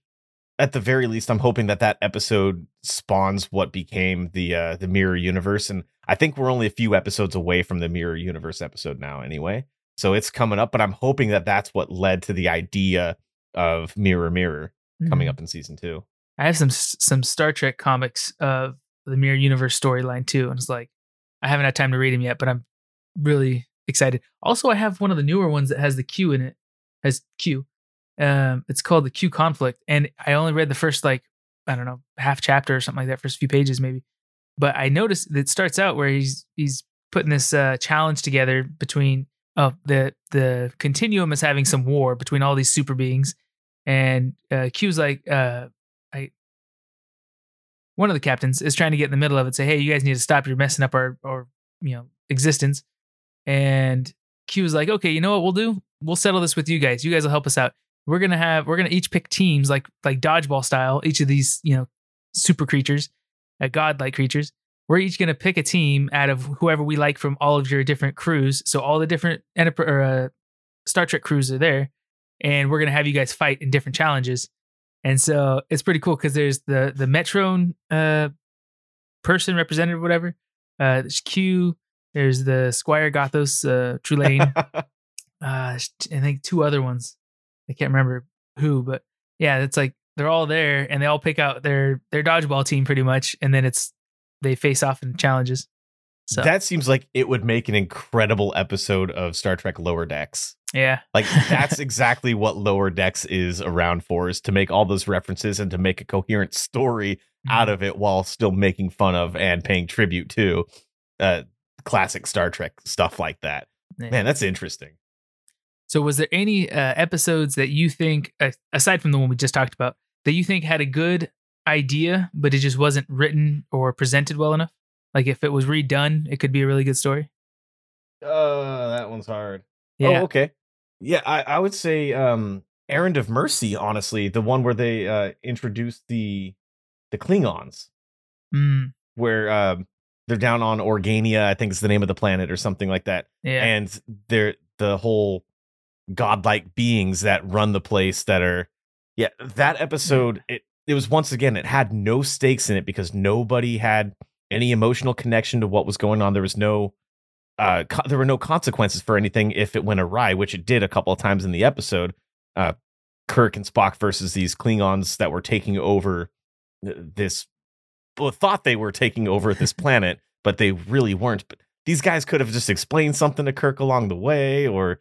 at the very least, I'm hoping that that episode spawns what became the uh, the mirror universe, and I think we're only a few episodes away from the mirror universe episode now, anyway. So it's coming up, but I'm hoping that that's what led to the idea of Mirror Mirror coming Mhm. up in season two. I have some some Star Trek comics of the Mirror Universe storyline too, and it's like I haven't had time to read them yet, but I'm really excited. Also, I have one of the newer ones that has the Q in it, has Q. Um, it's called the Q Conflict, and I only read the first like I don't know half chapter or something like that, first few pages maybe. But I noticed that it starts out where he's he's putting this uh, challenge together between uh, the the continuum is having some war between all these super beings, and uh, Q's like uh, I one of the captains is trying to get in the middle of it, say, "Hey, you guys need to stop. You're messing up our, our you know, existence." And Q was like, "Okay, you know what we'll do? We'll settle this with you guys. You guys will help us out. We're gonna have we're gonna each pick teams like like dodgeball style. Each of these you know super creatures, uh, godlike creatures. We're each gonna pick a team out of whoever we like from all of your different crews. So all the different Enterprise or uh, Star Trek crews are there, and we're gonna have you guys fight in different challenges." And so it's pretty cool because there's the the Metron uh, person representative, whatever. Uh, there's Q. There's the Squire Gothos, uh, Trelane. uh, I think two other ones. I can't remember who, but yeah, it's like they're all there and they all pick out their their dodgeball team pretty much, and then it's they face off in challenges. So That seems like it would make an incredible episode of Star Trek Lower Decks. yeah, Like that's exactly what Lower Decks is around for is to make all those references and to make a coherent story out of it while still making fun of and paying tribute to uh classic Star Trek stuff like that. Yeah. Man, that's interesting. So, was there any uh, episodes that you think, uh, aside from the one we just talked about, that you think had a good idea, but it just wasn't written or presented well enough? Like if it was redone, it could be a really good story. Uh that one's hard. Yeah. Oh, okay. Yeah, I, I would say um Errand of Mercy, honestly, the one where they uh introduced the the Klingons, Mm, where um they're down on Organia, I think is the name of the planet or something like that. yeah. And they're the whole godlike beings that run the place that are yeah, that episode it it was once again it had no stakes in it because nobody had any emotional connection to what was going on. There was no uh co- there were no consequences for anything if it went awry, which it did a couple of times in the episode. Uh Kirk and Spock versus these Klingons that were taking over this well, thought they were taking over this planet, but they really weren't. But these guys could have just explained something to Kirk along the way, or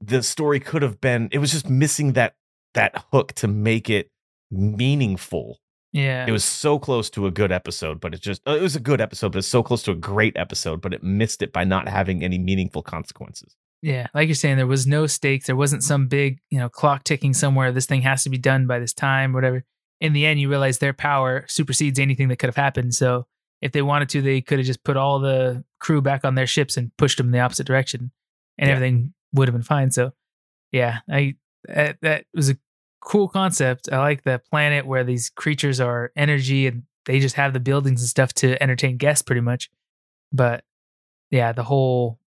the story could have been. It was just missing that that hook to make it meaningful. yeah. It was so close to a good episode, but it just it was a good episode, but it's so close to a great episode, but it missed it by not having any meaningful consequences. Yeah, like you're saying, there was no stakes. There wasn't some big, you know, clock ticking somewhere. This thing has to be done by this time, whatever. In the end, you realize their power supersedes anything that could have happened. So if they wanted to, they could have just put all the crew back on their ships and pushed them in the opposite direction, and Yeah. everything would have been fine. So, yeah, I that, that was a cool concept. I like the planet where these creatures are energy and they just have the buildings and stuff to entertain guests, pretty much. But yeah, the whole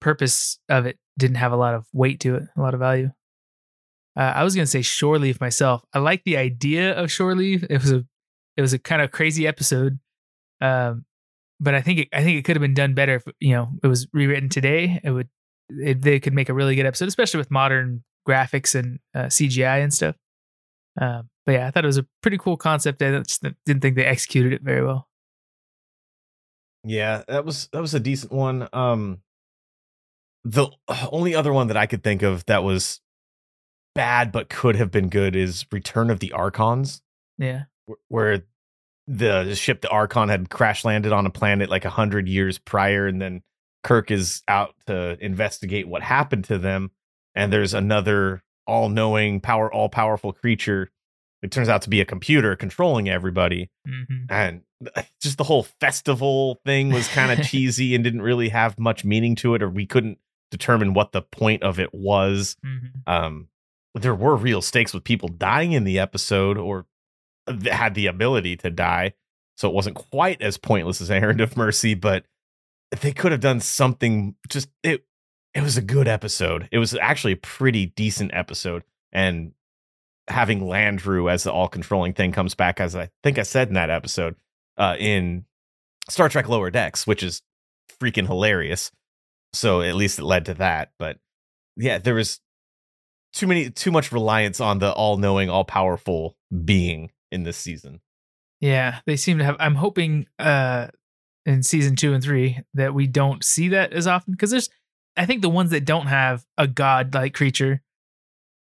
purpose of it didn't have a lot of weight to it, a lot of value. Uh, I was gonna say shore leave myself. I like the idea of shore leave. It was a it was a kind of crazy episode, um, but I think it, I think it could have been done better if you know it was rewritten today. It would it, they could make a really good episode, especially with modern graphics and uh, CGI and stuff. Um, but yeah, I thought it was a pretty cool concept. I just didn't think they executed it very well. Yeah, that was that was a decent one. Um the only other one that I could think of that was bad but could have been good is Return of the Archons, Yeah, wh- where the ship the Archon had crash landed on a planet like a hundred years prior, and then Kirk is out to investigate what happened to them, and there's another all-knowing, power, all-powerful creature. It turns out to be a computer controlling everybody hmm and just the whole festival thing was kind of cheesy and didn't really have much meaning to it or we couldn't determine what the point of it was. Mhm. Um, there were real stakes with people dying in the episode or had the ability to die. So it wasn't quite as pointless as Errand of Mercy, but they could have done something just it it was a good episode. It was actually a pretty decent episode. And having Landru as the all controlling thing comes back as I think I said in that episode, uh in Star Trek Lower Decks, which is freaking hilarious. So at least it led to that. But yeah, there was too many too much reliance on the all knowing, all powerful being in this season. Yeah, they seem to have. I'm hoping uh in season two and three that we don't see that as often because there's. I think the ones that don't have a god-like creature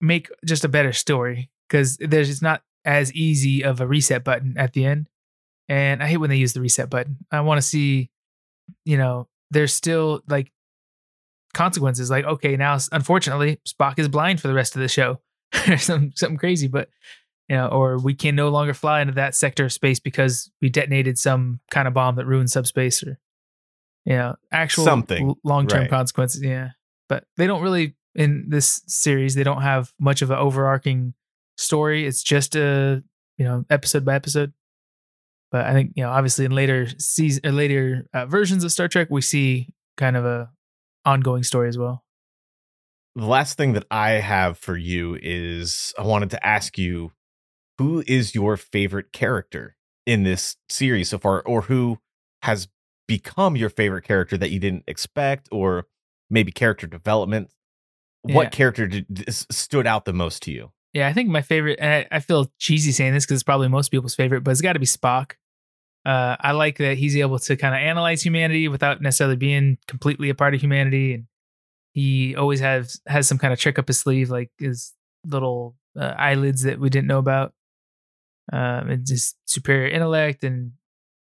make just a better story because there's it's not as easy of a reset button at the end, and I hate when they use the reset button. I want to see, you know, there's still like consequences. Like, okay, now unfortunately Spock is blind for the rest of the show, or some something crazy, but you know, or we can no longer fly into that sector of space because we detonated some kind of bomb that ruined subspace or you know, actual Something, long term right. consequences. Yeah. But they don't really in this series, they don't have much of an overarching story. It's just a you know, episode by episode. But I think, you know, obviously in later season or later uh, versions of Star Trek, we see kind of a ongoing story as well. The last thing that I have for you is I wanted to ask you who is your favorite character in this series so far, or who has become your favorite character that you didn't expect, or maybe character development? Yeah. What character did, stood out the most to you? Yeah, I think my favorite, and I, I feel cheesy saying this because it's probably most people's favorite, but it's got to be Spock. Uh, I like that he's able to kind of analyze humanity without necessarily being completely a part of humanity, and he always has has some kind of trick up his sleeve, like his little uh, eyelids that we didn't know about. Um, and just superior intellect, and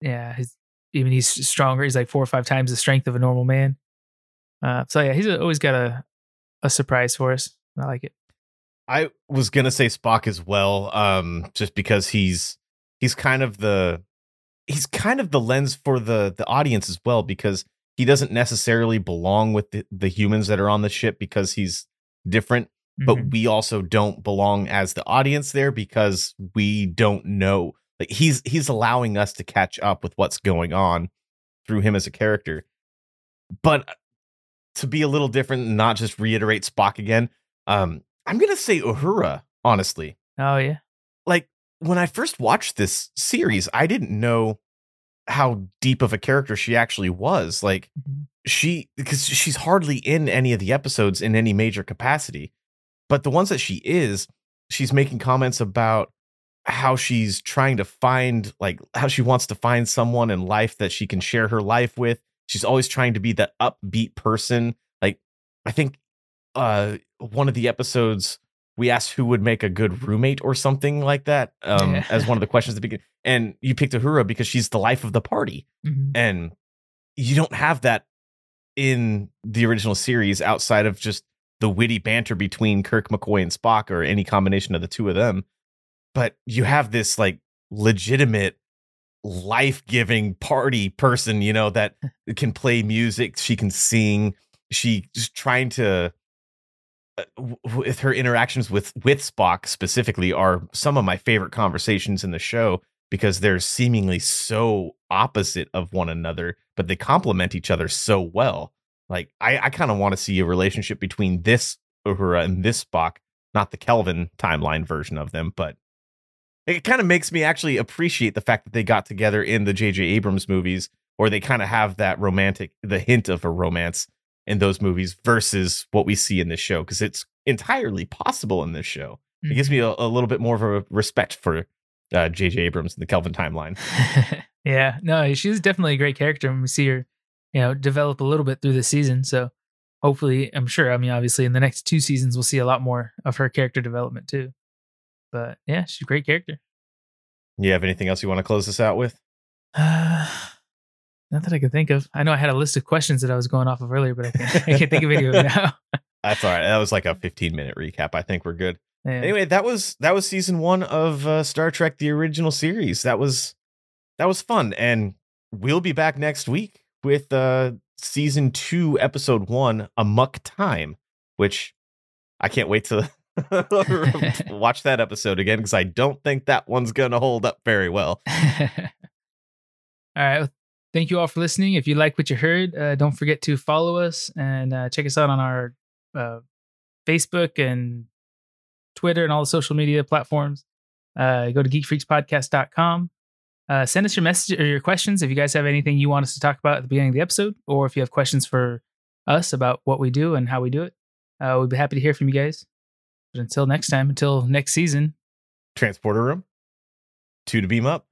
yeah, his even he's stronger. He's like four or five times the strength of a normal man. Uh, so yeah, he's always got a a surprise for us. I like it. I was gonna say Spock as well, um, just because he's he's kind of the he's kind of the lens for the the audience as well, because he doesn't necessarily belong with the, the humans that are on the ship because he's different, but Mhm. we also don't belong as the audience there because we don't know. Like he's he's allowing us to catch up with what's going on through him as a character. But uh, to be a little different, and not just reiterate Spock again, um, I'm gonna say Uhura, honestly. oh yeah. Like when I first watched this series, I didn't know how deep of a character she actually was. Like Mhm. she because she's hardly in any of the episodes in any major capacity. But the ones that she is, she's making comments about how she's trying to find like how she wants to find someone in life that she can share her life with. She's always trying to be that upbeat person. Like I think uh one of the episodes we asked who would make a good roommate or something like that um Yeah. as one of the questions at the beginning. And you picked Uhura because she's the life of the party Mhm. and you don't have that in the original series outside of just the witty banter between Kirk McCoy and Spock or any combination of the two of them but you have this like legitimate life-giving party person you know that can play music she can sing she just trying to uh, with her interactions with with Spock specifically are some of my favorite conversations in the show because they're seemingly so opposite of one another, but they complement each other so well. Like I, I kind of want to see a relationship between this Uhura and this Spock, not the Kelvin timeline version of them, but it kind of makes me actually appreciate the fact that they got together in the J.J. Abrams movies, or they kind of have that romantic, the hint of a romance in those movies versus what we see in this show, because it's entirely possible in this show. It gives me a, a little bit more of a respect for uh, J.J. Abrams and the Kelvin timeline. yeah, no, she's definitely a great character, and we see her, you know, develop a little bit through the season. So hopefully, I'm sure. I mean, obviously, in the next two seasons, we'll see a lot more of her character development too. But yeah, she's a great character. You have anything else you want to close this out with? Uh, not that I can think of. I know I had a list of questions that I was going off of earlier, but I can't, I can't think of any of them now. That's all right. That was like a 15 minute recap. I think we're good. Yeah. Anyway, that was that was season one of uh, Star Trek: The Original Series. That was that was fun, and we'll be back next week with uh, season two, episode one, Amok Time, which I can't wait to watch that episode again because I don't think that one's going to hold up very well. all right. Well, thank you all for listening. If you like what you heard, uh, don't forget to follow us and uh, check us out on our uh, Facebook and Twitter and all the social media platforms. Uh, go to geekfreakspodcast.com. Uh, send us your message or your questions if you guys have anything you want us to talk about at the beginning of the episode, or if you have questions for us about what we do and how we do it. Uh, we'd be happy to hear from you guys. But until next time, until next season, Transporter room, two to beam up.